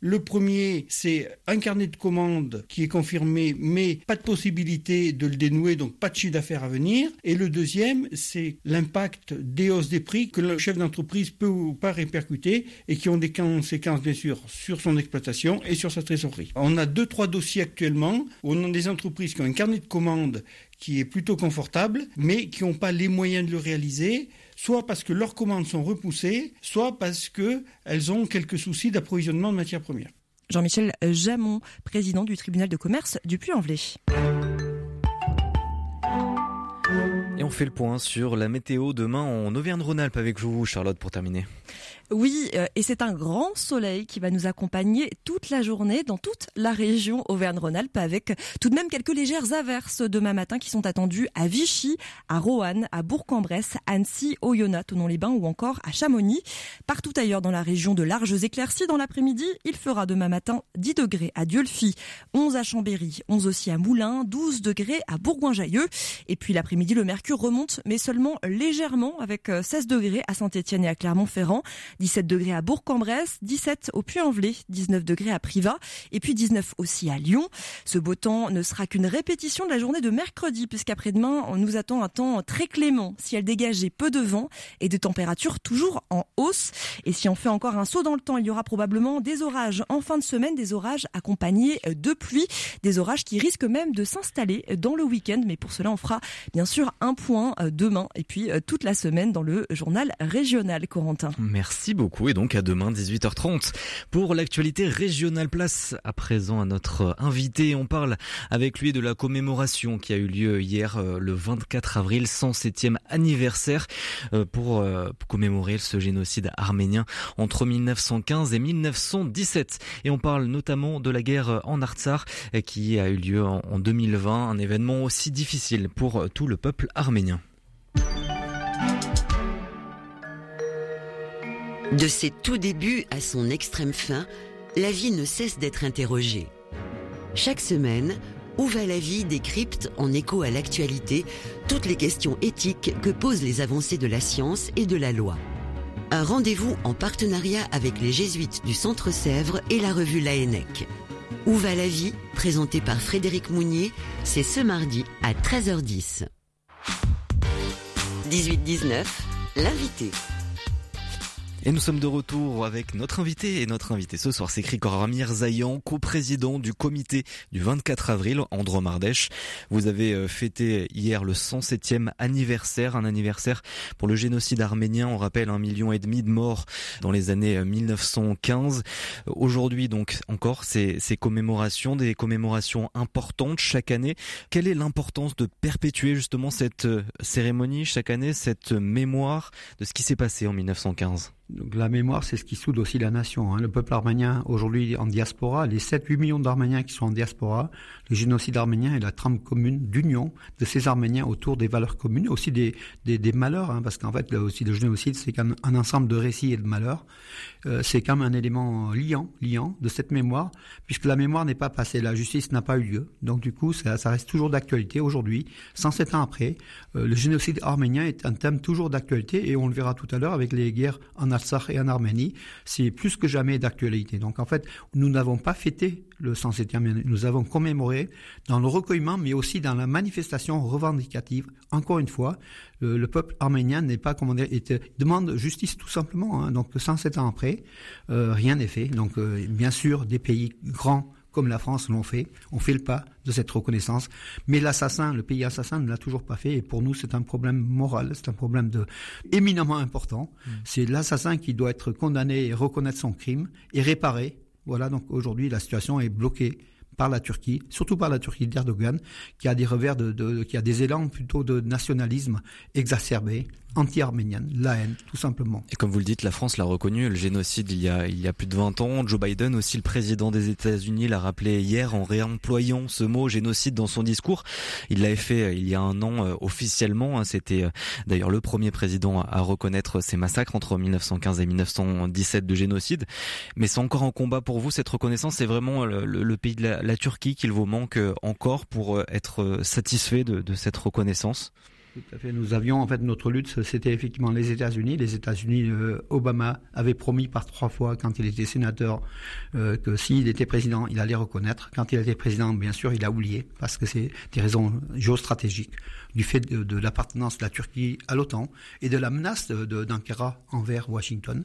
Le premier, c'est un carnet de commandes qui est confirmé, mais pas de possibilité de le dénouer, donc pas de chiffre d'affaires à venir. Et le deuxième, c'est l'impact des hausses des prix que le chef d'entreprise peut ou pas répercuter et qui ont des conséquences, bien sûr, sur son exploitation et sur sa trésorerie. On a deux, trois dossiers actuellement où on a des entreprises qui ont un carnet de commandes qui est plutôt confortable, mais qui n'ont pas les moyens de le réaliser soit parce que leurs commandes sont repoussées, soit parce qu'elles ont quelques soucis d'approvisionnement de matières premières.
Jean-Michel Jamon, président du tribunal de commerce du Puy-en-Velay.
Et on fait le point sur la météo demain en Auvergne-Rhône-Alpes avec vous, Charlotte, pour terminer.
Oui, euh, et c'est un grand soleil qui va nous accompagner toute la journée dans toute la région Auvergne-Rhône-Alpes avec tout de même quelques légères averses demain matin qui sont attendues à Vichy, à Roanne, à Bourg-en-Bresse, Annecy, Oyonnax, Tonon-les-Bains ou encore à Chamonix. Partout ailleurs dans la région de larges éclaircies dans l'après-midi, il fera demain matin 10 degrés à Dieulfi, 11 à Chambéry, 11 aussi à Moulins, 12 degrés à Bourgoin-Jallieu. Et puis l'après-midi, le mercure remonte, mais seulement légèrement avec 16 degrés à Saint-Etienne et à Clermont-Ferrand. 17 degrés à Bourg-en-Bresse, 17 au Puy-en-Velay, 19 degrés à Privas et puis 19 aussi à Lyon. Ce beau temps ne sera qu'une répétition de la journée de mercredi puisqu'après-demain, on nous attend un temps très clément, ciel dégagé, peu de vent et des températures toujours en hausse. Et si on fait encore un saut dans le temps, il y aura probablement des orages en fin de semaine, des orages accompagnés de pluie, des orages qui risquent même de s'installer dans le week-end. Mais pour cela, on fera bien sûr un point demain et puis toute la semaine dans le journal régional Corentin.
Merci. Merci beaucoup et donc à demain 18h30 pour l'actualité régionale. Place à présent à notre invité. On parle avec lui de la commémoration qui a eu lieu hier euh, le 24 avril, 107e anniversaire euh, pour euh, commémorer ce génocide arménien entre 1915 et 1917. Et on parle notamment de la guerre en Artsar qui a eu lieu en 2020, un événement aussi difficile pour tout le peuple arménien.
De ses tout débuts à son extrême fin, la vie ne cesse d'être interrogée. Chaque semaine, Où va la vie décrypte, en écho à l'actualité, toutes les questions éthiques que posent les avancées de la science et de la loi. Un rendez-vous en partenariat avec les jésuites du Centre Sèvres et la revue Laennec. Où va la vie, présenté par Frédéric Mounier, c'est ce mardi à 13h10. 18-19, l'invité.
Et nous sommes de retour avec notre invité. Et notre invité ce soir, c'est Krikor Amir Zayan, coprésident du comité du 24 avril, Andromardèche. Vous avez euh, fêté hier le 107e anniversaire, un anniversaire pour le génocide arménien. On rappelle un million et demi de morts dans les années 1915. Euh, Aujourd'hui, donc, encore ces, ces commémorations, des commémorations importantes chaque année. Quelle est l'importance de perpétuer justement cette euh, cérémonie chaque année, cette mémoire de ce qui s'est passé en 1915?
Donc la mémoire, c'est ce qui soude aussi la nation. Hein. Le peuple arménien, aujourd'hui en diaspora, les 7-8 millions d'Arméniens qui sont en diaspora, le génocide arménien est la trame commune d'union de ces Arméniens autour des valeurs communes, aussi des, des, des malheurs, hein, parce qu'en fait, aussi, le génocide, c'est qu'un un ensemble de récits et de malheurs. Euh, c'est quand même un élément liant, liant de cette mémoire, puisque la mémoire n'est pas passée, la justice n'a pas eu lieu. Donc du coup, ça, ça reste toujours d'actualité aujourd'hui, 107 ans après. Euh, le génocide arménien est un thème toujours d'actualité, et on le verra tout à l'heure avec les guerres en Artsakh et en Arménie, c'est plus que jamais d'actualité. Donc en fait, nous n'avons pas fêté le 107e, nous avons commémoré dans le recueillement, mais aussi dans la manifestation revendicative. Encore une fois, le, le peuple arménien n'est pas, comment dire, était, demande justice tout simplement. Hein. Donc 107 ans après, euh, rien n'est fait. Donc euh, bien sûr, des pays grands comme la France l'ont fait, on fait le pas de cette reconnaissance. Mais l'assassin, le pays assassin ne l'a toujours pas fait. Et pour nous, c'est un problème moral, c'est un problème de éminemment important. Mmh. C'est l'assassin qui doit être condamné et reconnaître son crime et réparé. Voilà, donc aujourd'hui, la situation est bloquée par la Turquie, surtout par la Turquie d'Erdogan, qui a des revers de, qui a des élans plutôt de nationalisme exacerbé, anti-arménienne, la haine, tout simplement.
Et comme vous le dites, la France l'a reconnu, le génocide il y a, il y a plus de 20 ans. Joe Biden, aussi le président des États-Unis, l'a rappelé hier en réemployant ce mot génocide dans son discours. Il l'avait fait euh, il y a un an euh, officiellement. Hein. C'était euh, d'ailleurs le premier président à reconnaître ces massacres entre 1915 et 1917 de génocide. Mais c'est encore un combat pour vous, cette reconnaissance? C'est vraiment le, pays de la, Turquie qu'il vous manque encore pour être satisfait de, cette reconnaissance?
Tout à fait. Nous avions en fait notre lutte, c'était effectivement les États-Unis. Les États-Unis, euh, Obama avait promis par trois fois quand il était sénateur euh, que s'il était président, il allait reconnaître. Quand il était président, bien sûr, il a oublié parce que c'est des raisons géostratégiques du fait de, l'appartenance de la Turquie à l'OTAN et de la menace d'Ankara envers Washington.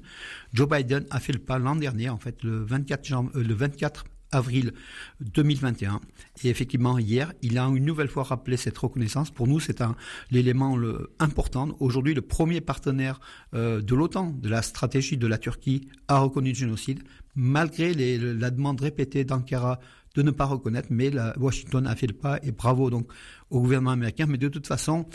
Joe Biden a fait le pas l'an dernier, en fait, le 24, janvier, euh, le 24 avril 2021. Et effectivement, hier, il a une nouvelle fois rappelé cette reconnaissance. Pour nous, c'est un l'élément important. Aujourd'hui, le premier partenaire euh, de l'OTAN, de la stratégie de la Turquie, a reconnu le génocide, malgré la demande répétée d'Ankara de ne pas reconnaître, mais Washington a fait le pas, et bravo donc au gouvernement américain. Mais de toute façon,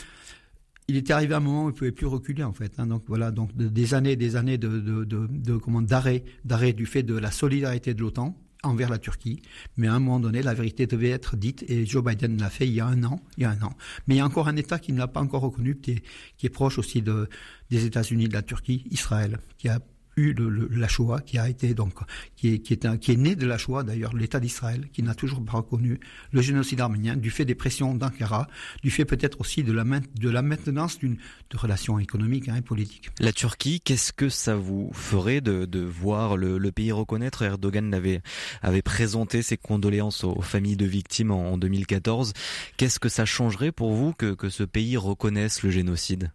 il était arrivé à un moment où il ne pouvait plus reculer en fait. Hein. donc voilà, donc des années, des années de, de d'arrêt, d'arrêt du fait de la solidarité de l'OTAN envers la Turquie. Mais à un moment donné, la vérité devait être dite et Joe Biden l'a fait il y a un an. Il y a un an. Mais il y a encore un État qui ne l'a pas encore reconnu, qui est, proche aussi de, des États-Unis, de la Turquie, Israël, qui a la Shoah, qui a été donc qui est, qui est, qui est né de la Shoah d'ailleurs, l'État d'Israël, qui n'a toujours pas reconnu le génocide arménien, du fait des pressions d'Ankara, du fait peut-être aussi de la, de la maintenance d'une de relations économiques hein, et politiques.
La Turquie, qu'est-ce que ça vous ferait de, de voir le, pays reconnaître? Erdogan avait, avait présenté ses condoléances aux, familles de victimes en, en 2014. Qu'est-ce que ça changerait pour vous que, que ce pays reconnaisse le génocide?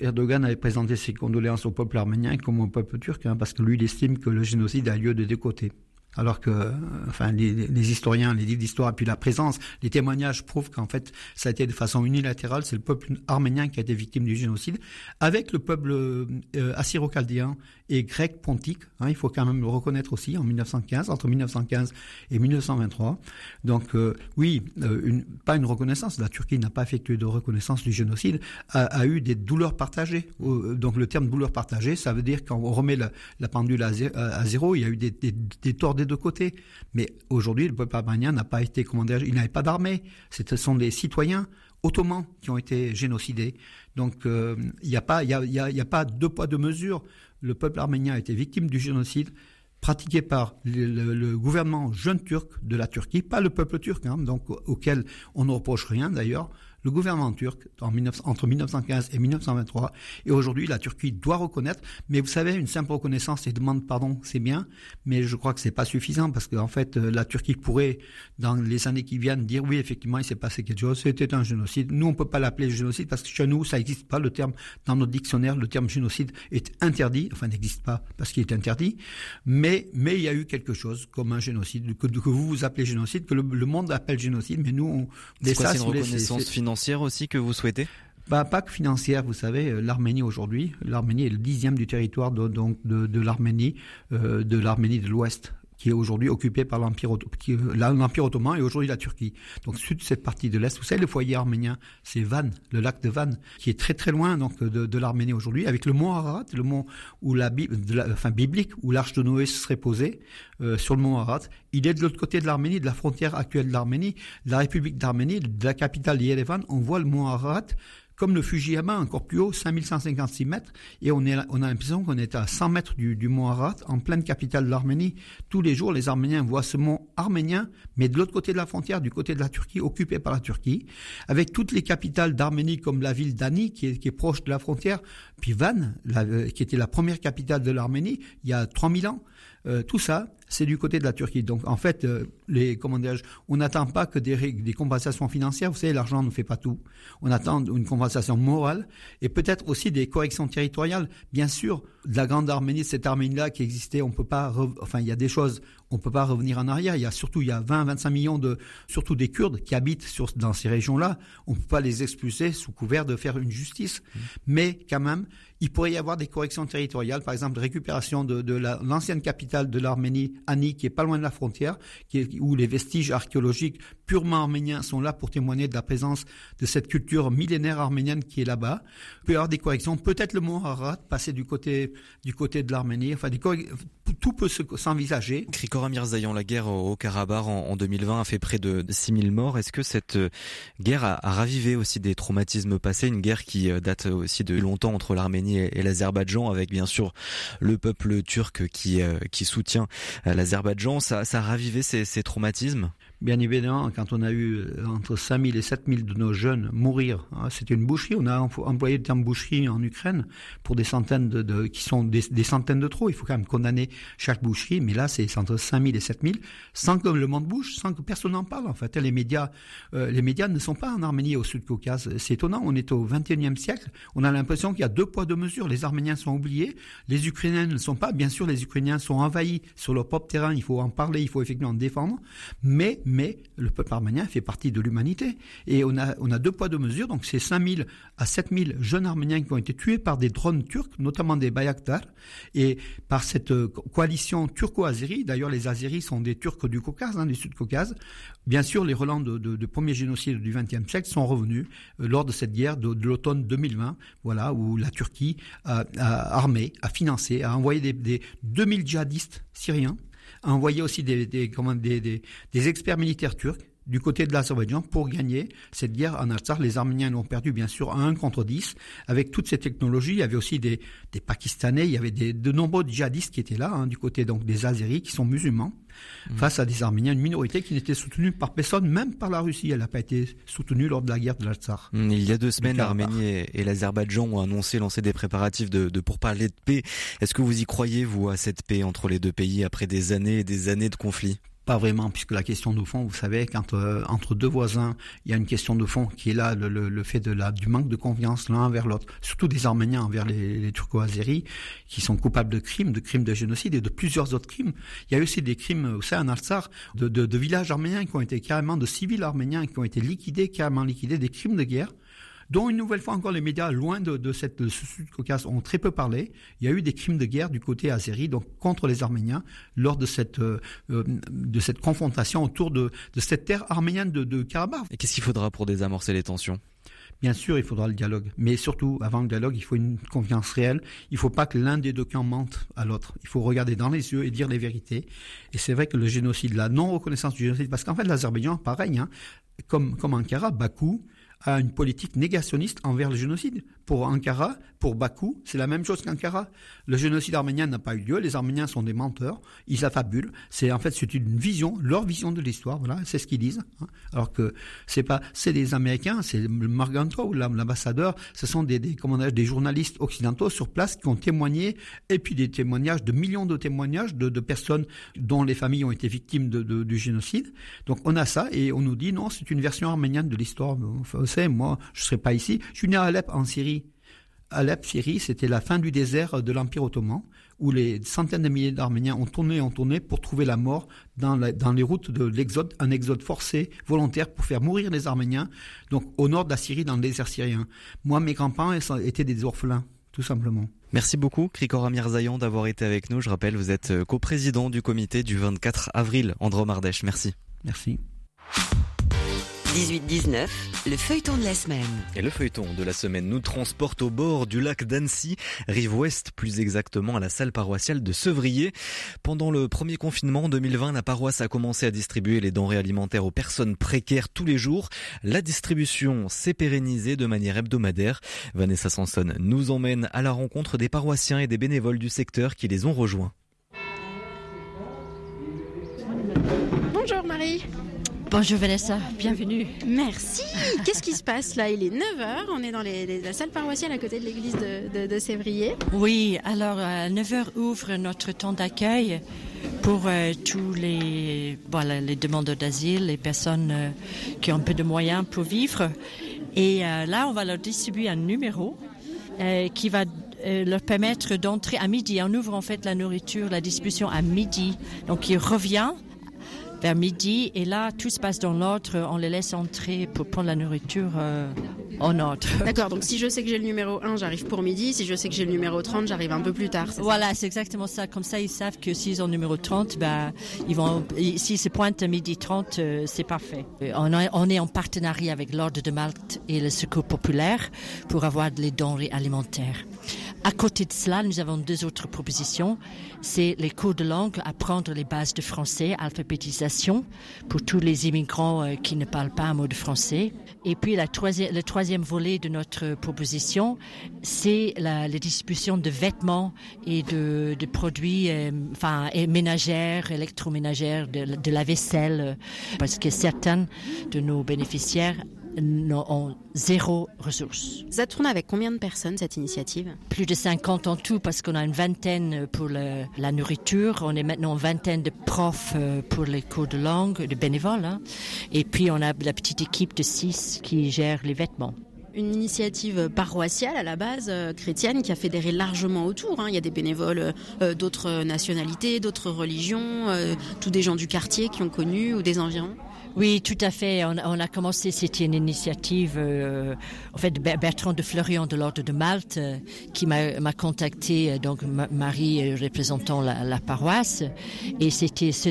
Erdogan avait présenté ses condoléances au peuple arménien comme au peuple turc, hein, parce que lui, il estime que le génocide a lieu de deux côtés. Alors que, euh, enfin, les, historiens, les livres d'histoire, puis la présence, les témoignages prouvent qu'en fait, ça a été de façon unilatérale. C'est le peuple arménien qui a été victime du génocide, avec le peuple euh, assyro-chaldéen et grec pontique. Hein, il faut quand même le reconnaître aussi en 1915, entre 1915 et 1923. Donc euh, oui, euh, pas une reconnaissance. La Turquie n'a pas effectué de reconnaissance du génocide, a, eu des douleurs partagées. donc le terme douleur partagée, ça veut dire qu'on remet la, pendule à, zéro. Il y a eu des, des, des torts des deux côtés. Mais aujourd'hui, le peuple arménien n'a pas été, comment dire, il n'avait pas d'armée. Ce sont des citoyens ottomans qui ont été génocidés. Donc euh, il n'y a pas deux poids deux mesures le peuple arménien a été victime du génocide pratiqué par le, gouvernement jeune turc de la Turquie, pas le peuple turc, hein, donc auquel on ne reproche rien d'ailleurs, le gouvernement turc entre 1915 et 1923. Et aujourd'hui, la Turquie doit reconnaître. Mais vous savez, une simple reconnaissance et demande pardon, c'est bien, mais je crois que c'est pas suffisant parce qu'en fait, euh, la Turquie pourrait, dans les années qui viennent, dire oui, effectivement, il s'est passé quelque chose, c'était un génocide. Nous, on peut pas l'appeler génocide parce que chez nous, ça n'existe pas. Le terme dans notre dictionnaire, le terme génocide est interdit. Enfin, n'existe pas parce qu'il est interdit. Mais mais il y a eu quelque chose comme un génocide que, que vous vous appelez génocide, que le, monde appelle génocide, mais nous, on.
C'est quoi, c'est une reconnaissance financière financière aussi que vous souhaitez?
Bah, pas que financière, vous savez, euh, l'Arménie aujourd'hui, l'Arménie est le dixième du territoire de, donc de, de l'Arménie, euh, de l'Arménie de l'Ouest qui est aujourd'hui occupé par l'Empire l'Empire ottoman et aujourd'hui la Turquie. Donc toute cette partie de l'Est, vous savez, le foyer arménien, c'est Van, le lac de Van, qui est très très loin donc de, de l'Arménie aujourd'hui, avec le mont Ararat, le mont où la, de enfin biblique, où l'arche de Noé serait posée euh, sur le mont Ararat. Il est de l'autre côté de l'Arménie, de la frontière actuelle de l'Arménie, de la République d'Arménie, de la capitale Yerevan. On voit le mont Ararat comme le Fujiyama, encore plus haut, 5156 mètres, et on, est, on a l'impression qu'on est à 100 mètres du, du mont Ararat, en pleine capitale de l'Arménie. Tous les jours, les Arméniens voient ce mont arménien, mais de l'autre côté de la frontière, du côté de la Turquie, occupé par la Turquie, avec toutes les capitales d'Arménie, comme la ville d'Ani, qui est, qui est proche de la frontière, puis Van, euh, qui était la première capitale de l'Arménie, il y a 3000 ans. Euh, tout ça, c'est du côté de la Turquie. Donc en fait, euh, les comment on n'attend pas que des, des compensations financières. Vous savez, l'argent ne fait pas tout. On attend une compensation morale et peut-être aussi des corrections territoriales. Bien sûr, de la grande Arménie, cette Arménie-là qui existait, on peut pas. Enfin, il y a des choses, on peut pas revenir en arrière. Il y a surtout, il y a 20-25 millions de, surtout des Kurdes qui habitent sur, dans ces régions-là. On peut pas les expulser sous couvert de faire une justice. Mmh. Mais quand même, il pourrait y avoir des corrections territoriales, par exemple récupération de, de l'ancienne capitale de l'Arménie, Ani, qui est pas loin de la frontière, qui est, où les vestiges archéologiques purement arméniens sont là pour témoigner de la présence de cette culture millénaire arménienne qui est là-bas. Il peut y avoir des corrections, peut-être le mont Ararat passer du côté du côté de l'Arménie, enfin des tout peut s'envisager.
Krikora Mirzayan, la guerre au Karabakh en, 2020 a fait près de 6000 morts. Est-ce que cette euh, guerre a ravivé aussi des traumatismes passés, une guerre qui euh, date aussi de longtemps entre l'Arménie et l'Azerbaïdjan, avec bien sûr le peuple turc qui, euh, qui soutient l'Azerbaïdjan. Ça, ça a ravivé ces, ces traumatismes?
Bien évidemment, quand on a eu euh, entre 5000 et 7000 de nos jeunes mourir, hein, c'était une boucherie. On a employé le terme boucherie en Ukraine pour des centaines de, qui sont des, centaines de trop. Il faut quand même condamner chaque boucherie, mais là, c'est entre 5000 et 7000, sans que le monde bouge, sans que personne n'en parle. En fait, les médias, euh, les médias ne sont pas en Arménie au Sud-Caucase. C'est étonnant. On est au 21e siècle. On a l'impression qu'il y a deux poids deux mesures. Les Arméniens sont oubliés, les Ukrainiens ne sont pas. Bien sûr, les Ukrainiens sont envahis sur leur propre terrain. Il faut en parler, il faut effectivement défendre, mais mais le peuple arménien fait partie de l'humanité. Et on a, on a deux poids, deux mesures. Donc, c'est 5000 à 7000 jeunes arméniens qui ont été tués par des drones turcs, notamment des Bayaktar, et par cette euh, coalition turco-azérie. D'ailleurs, les Azéris sont des Turcs du Caucase, hein, du Sud-Caucase. Bien sûr, les relents de, premier génocide du XXe siècle sont revenus euh, lors de cette guerre de, l'automne 2020, voilà, où la Turquie a, armé, a financé, a envoyé des, des 2000 djihadistes syriens a envoyé aussi des, des, des, des experts militaires turcs du côté de l'Azerbaïdjan pour gagner cette guerre en Artsakh. Les Arméniens l'ont perdu bien sûr à 1 contre 10 avec toutes ces technologies. Il y avait aussi des, des Pakistanais, il y avait des, de nombreux djihadistes qui étaient là, hein, du côté donc des Azéris qui sont musulmans, mmh. face à des Arméniens, une minorité qui n'était soutenue par personne, même par la Russie. Elle n'a pas été soutenue lors de la guerre de l'Artsakh.
Mmh, il y a deux semaines, l'Arménie et l'Azerbaïdjan ont annoncé lancer des préparatifs de, de pour parler de paix. Est-ce que vous y croyez, vous, à cette paix entre les deux pays après des années et des années de conflit
pas vraiment, puisque la question de fond, vous savez, quand euh, entre deux voisins, il y a une question de fond qui est là, le, le, fait de la, du manque de confiance l'un envers l'autre, surtout des Arméniens envers les, les Turco-Azéris, qui sont coupables de crimes, de crimes de génocide et de plusieurs autres crimes. Il y a aussi des crimes au sein Alsar, de, de, de villages arméniens qui ont été carrément, de civils arméniens qui ont été liquidés, carrément liquidés, des crimes de guerre dont une nouvelle fois encore les médias loin de, de cette de ce Sud-Caucase ont très peu parlé. Il y a eu des crimes de guerre du côté azéri, donc contre les Arméniens, lors de cette euh, euh, de cette confrontation autour de, de cette terre arménienne de, de Karabakh.
Et qu'est-ce qu'il faudra pour désamorcer les tensions?
Bien sûr, il faudra le dialogue, mais surtout, avant le dialogue, il faut une confiance réelle. Il ne faut pas que l'un des deux camps mente à l'autre. Il faut regarder dans les yeux et dire les vérités. Et c'est vrai que le génocide, la non-reconnaissance du génocide, parce qu'en fait, l'Azerbaïdjan, pareil, hein, comme, comme Ankara, Bakou, a une politique négationniste envers le génocide. Pour Ankara, pour Bakou, c'est la même chose qu'Ankara. Le génocide arménien n'a pas eu lieu, les Arméniens sont des menteurs, ils affabulent. C'est en fait c'est une vision, leur vision de l'histoire, voilà, c'est ce qu'ils disent. Hein. Alors que c'est pas, c'est des Américains, c'est Marganto ou l'ambassadeur, ce sont des, des, comment des journalistes occidentaux sur place qui ont témoigné, et puis des témoignages, de millions de témoignages de, personnes dont les familles ont été victimes du génocide. Donc on a ça et on nous dit non, c'est une version arménienne de l'histoire. Enfin, moi, je serais pas ici. Je suis né à Alep, en Syrie. Alep, Syrie, c'était la fin du désert de l'Empire ottoman, où les centaines de milliers d'Arméniens ont tourné et ont tourné pour trouver la mort dans, dans les routes de l'exode, un exode forcé, volontaire, pour faire mourir les Arméniens, donc au nord de la Syrie, dans le désert syrien. Moi, mes grands-parents étaient des orphelins, tout simplement.
Merci beaucoup, Krikora Mirzayan, d'avoir été avec nous. Je rappelle, vous êtes euh, coprésident du comité du 24 avril, Andromardèche. Merci.
Merci.
18-19, le feuilleton de la semaine.
Et le feuilleton de la semaine nous transporte au bord du lac d'Annecy, rive ouest, plus exactement à la salle paroissiale de Sevrier. Pendant le premier confinement en 2020, la paroisse a commencé à distribuer les denrées alimentaires aux personnes précaires tous les jours. La distribution s'est pérennisée de manière hebdomadaire. Vanessa Sanson nous emmène à la rencontre des paroissiens et des bénévoles du secteur qui les ont rejoints.
Bonjour
Vanessa, bienvenue.
Merci. Qu'est-ce qui se passe là? Il est 9h, on est dans la salle paroissiale à côté de l'église de, de, Sévrier.
Oui, alors à 9h ouvre notre temps d'accueil pour euh, tous les, voilà, les demandeurs d'asile, les personnes euh, qui ont un peu de moyens pour vivre. Et euh, là, on va leur distribuer un numéro qui va leur permettre d'entrer à midi. On ouvre en fait la nourriture, la distribution à midi. Donc il revient vers midi et là tout se passe dans l'ordre. On les laisse entrer pour prendre la nourriture euh, en ordre.
D'accord, donc si je sais que j'ai le numéro 1, j'arrive pour midi. Si je sais que j'ai le numéro 30, j'arrive un peu plus tard.
Voilà, c'est exactement ça. Comme ça, ils savent que s'ils ont le numéro 30, bah, ils vont, s'ils se pointent à midi 30, euh, c'est parfait. Euh, on, on, est en partenariat avec l'Ordre de Malte et le Secours populaire pour avoir les denrées alimentaires. À côté de cela, nous avons deux autres propositions. C'est les cours de langue, apprendre les bases de français, alphabétisation pour tous les immigrants euh, qui ne parlent pas un mot de français. Et puis le troisième volet de notre proposition, c'est la, distribution de vêtements et de, produits, euh, enfin, ménagères, électroménagères, de, de la vaisselle, euh, parce que certains de nos bénéficiaires ont zéro ressource.
Ça tourne avec combien de personnes cette initiative?
Plus de 50 en tout parce qu'on a une vingtaine pour le, la nourriture, on est maintenant une vingtaine de profs euh, pour les cours de langue, de bénévoles, hein. et puis on a la petite équipe de six qui gère les vêtements
une initiative paroissiale à la base euh, chrétienne qui a fédéré largement autour. Hein. Il y a des bénévoles euh, d'autres nationalités, d'autres religions, euh, tous des gens du quartier qui ont connu ou des environs.
Oui, tout à fait. On, a commencé, c'était une initiative, euh, en fait, Bertrand de Florian de l'Ordre de Malte, euh, qui m'a contacté, euh, donc Marie euh, représentant la, paroisse, et c'était ce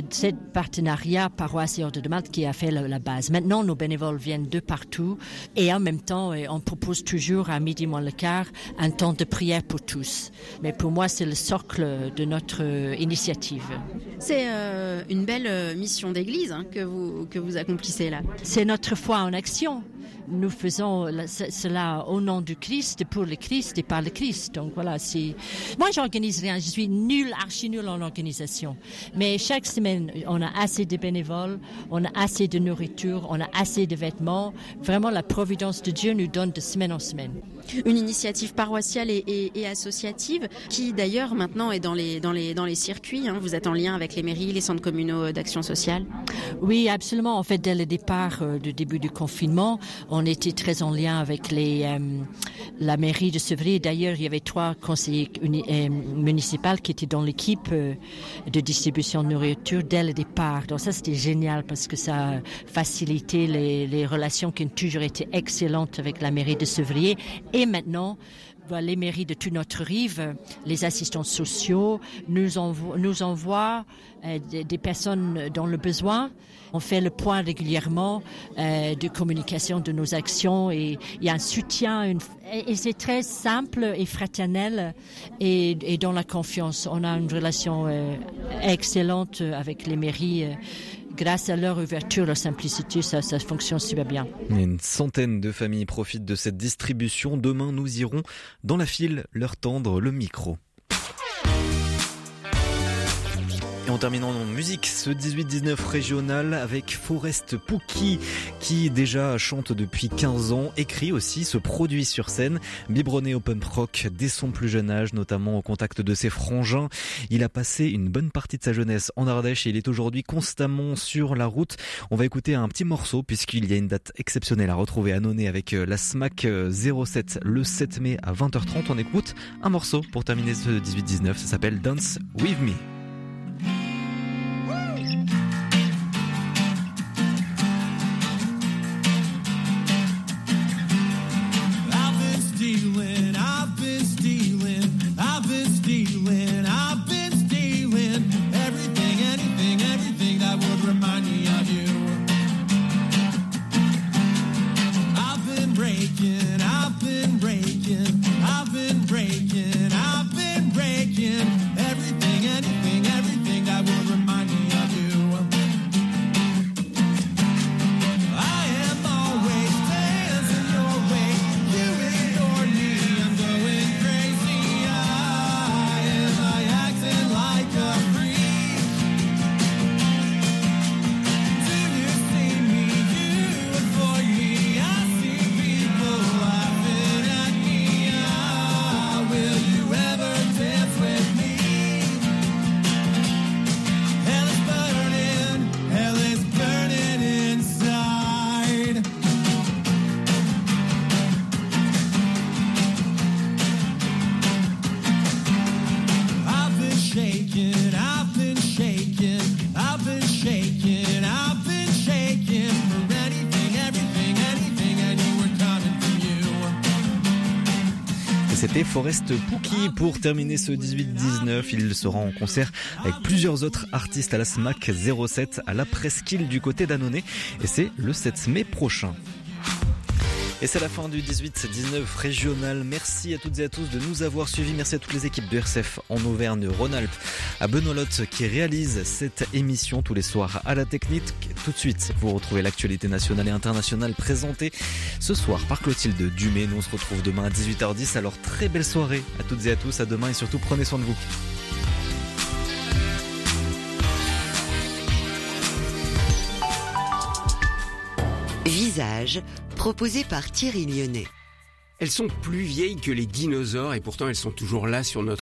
partenariat paroisse et Ordre de Malte qui a fait la, base. Maintenant, nos bénévoles viennent de partout, et en même temps, on propose toujours à midi moins le quart un temps de prière pour tous. Mais pour moi, c'est le socle de notre initiative.
C'est une belle mission d'église hein, que vous que vous
C'est notre foi en action. Nous faisons cela au nom du Christ, pour le Christ et par le Christ. Donc voilà, c'est. Moi, j'organise rien. Je suis nul, archi nul en organisation. Mais chaque semaine, on a assez de bénévoles, on a assez de nourriture, on a assez de vêtements. Vraiment, la providence de Dieu nous donne de semaine en semaine.
Une initiative paroissiale et, et, et associative qui, d'ailleurs, maintenant est dans les dans les dans les circuits. Hein. Vous êtes en lien avec les mairies, les centres communaux d'action sociale?
Oui, absolument. En fait, dès le départ euh, du début du confinement, on était très en lien avec euh, la mairie de Sevry. D'ailleurs, il y avait trois conseillers euh, municipaux qui étaient dans l'équipe euh, de distribution de nourriture dès le départ. Donc ça, c'était génial parce que ça a facilité les, les relations qui ont toujours été excellentes avec la mairie de Sevrier. Et maintenant, les mairies de toute notre rive, les assistants sociaux nous, envo nous envoient euh, des, personnes dans le besoin. On fait le point régulièrement euh, de communication de nos actions et il y a un soutien et, c'est très simple et fraternel et, et dans la confiance. On a une relation euh, excellente avec les mairies. Grâce à leur ouverture, leur simplicité, ça, ça fonctionne super bien.
Une centaine de familles profitent de cette distribution. Demain, nous irons dans la file leur tendre le micro. Et en terminant en musique, ce 18-19 régional avec Forest Pouki qui déjà chante depuis 15 ans, écrit aussi, se produit sur scène, biberonné au punk rock dès son plus jeune âge, notamment au contact de ses frangins. Il a passé une bonne partie de sa jeunesse en Ardèche et il est aujourd'hui constamment sur la route. On va écouter un petit morceau puisqu'il y a une date exceptionnelle à retrouver à Nonnet avec la SMAC 07 le 7 mai à 20h30. On écoute un morceau pour terminer ce 18-19, ça s'appelle Dance With Me. Forest Pookie pour terminer ce 18-19. Il sera en concert avec plusieurs autres artistes à la SMAC 07 à la Presqu'île du côté d'Annonay et c'est le 7 mai prochain. Et c'est la fin du 18-19 régional. Merci à toutes et à tous de nous avoir suivis. Merci à toutes les équipes de RCF en Auvergne-Rhône-Alpes, à Benoît qui réalise cette émission tous les soirs à la technique. Tout de suite, vous retrouvez l'actualité nationale et internationale présentée ce soir par Clotilde Dumais. Nous on se retrouve demain à 18h10. Alors très belle soirée à toutes et à tous. À demain et surtout prenez soin de vous.
Visage, proposé par Thierry Lyonnais.
Elles sont plus vieilles que les dinosaures et pourtant elles sont toujours là sur notre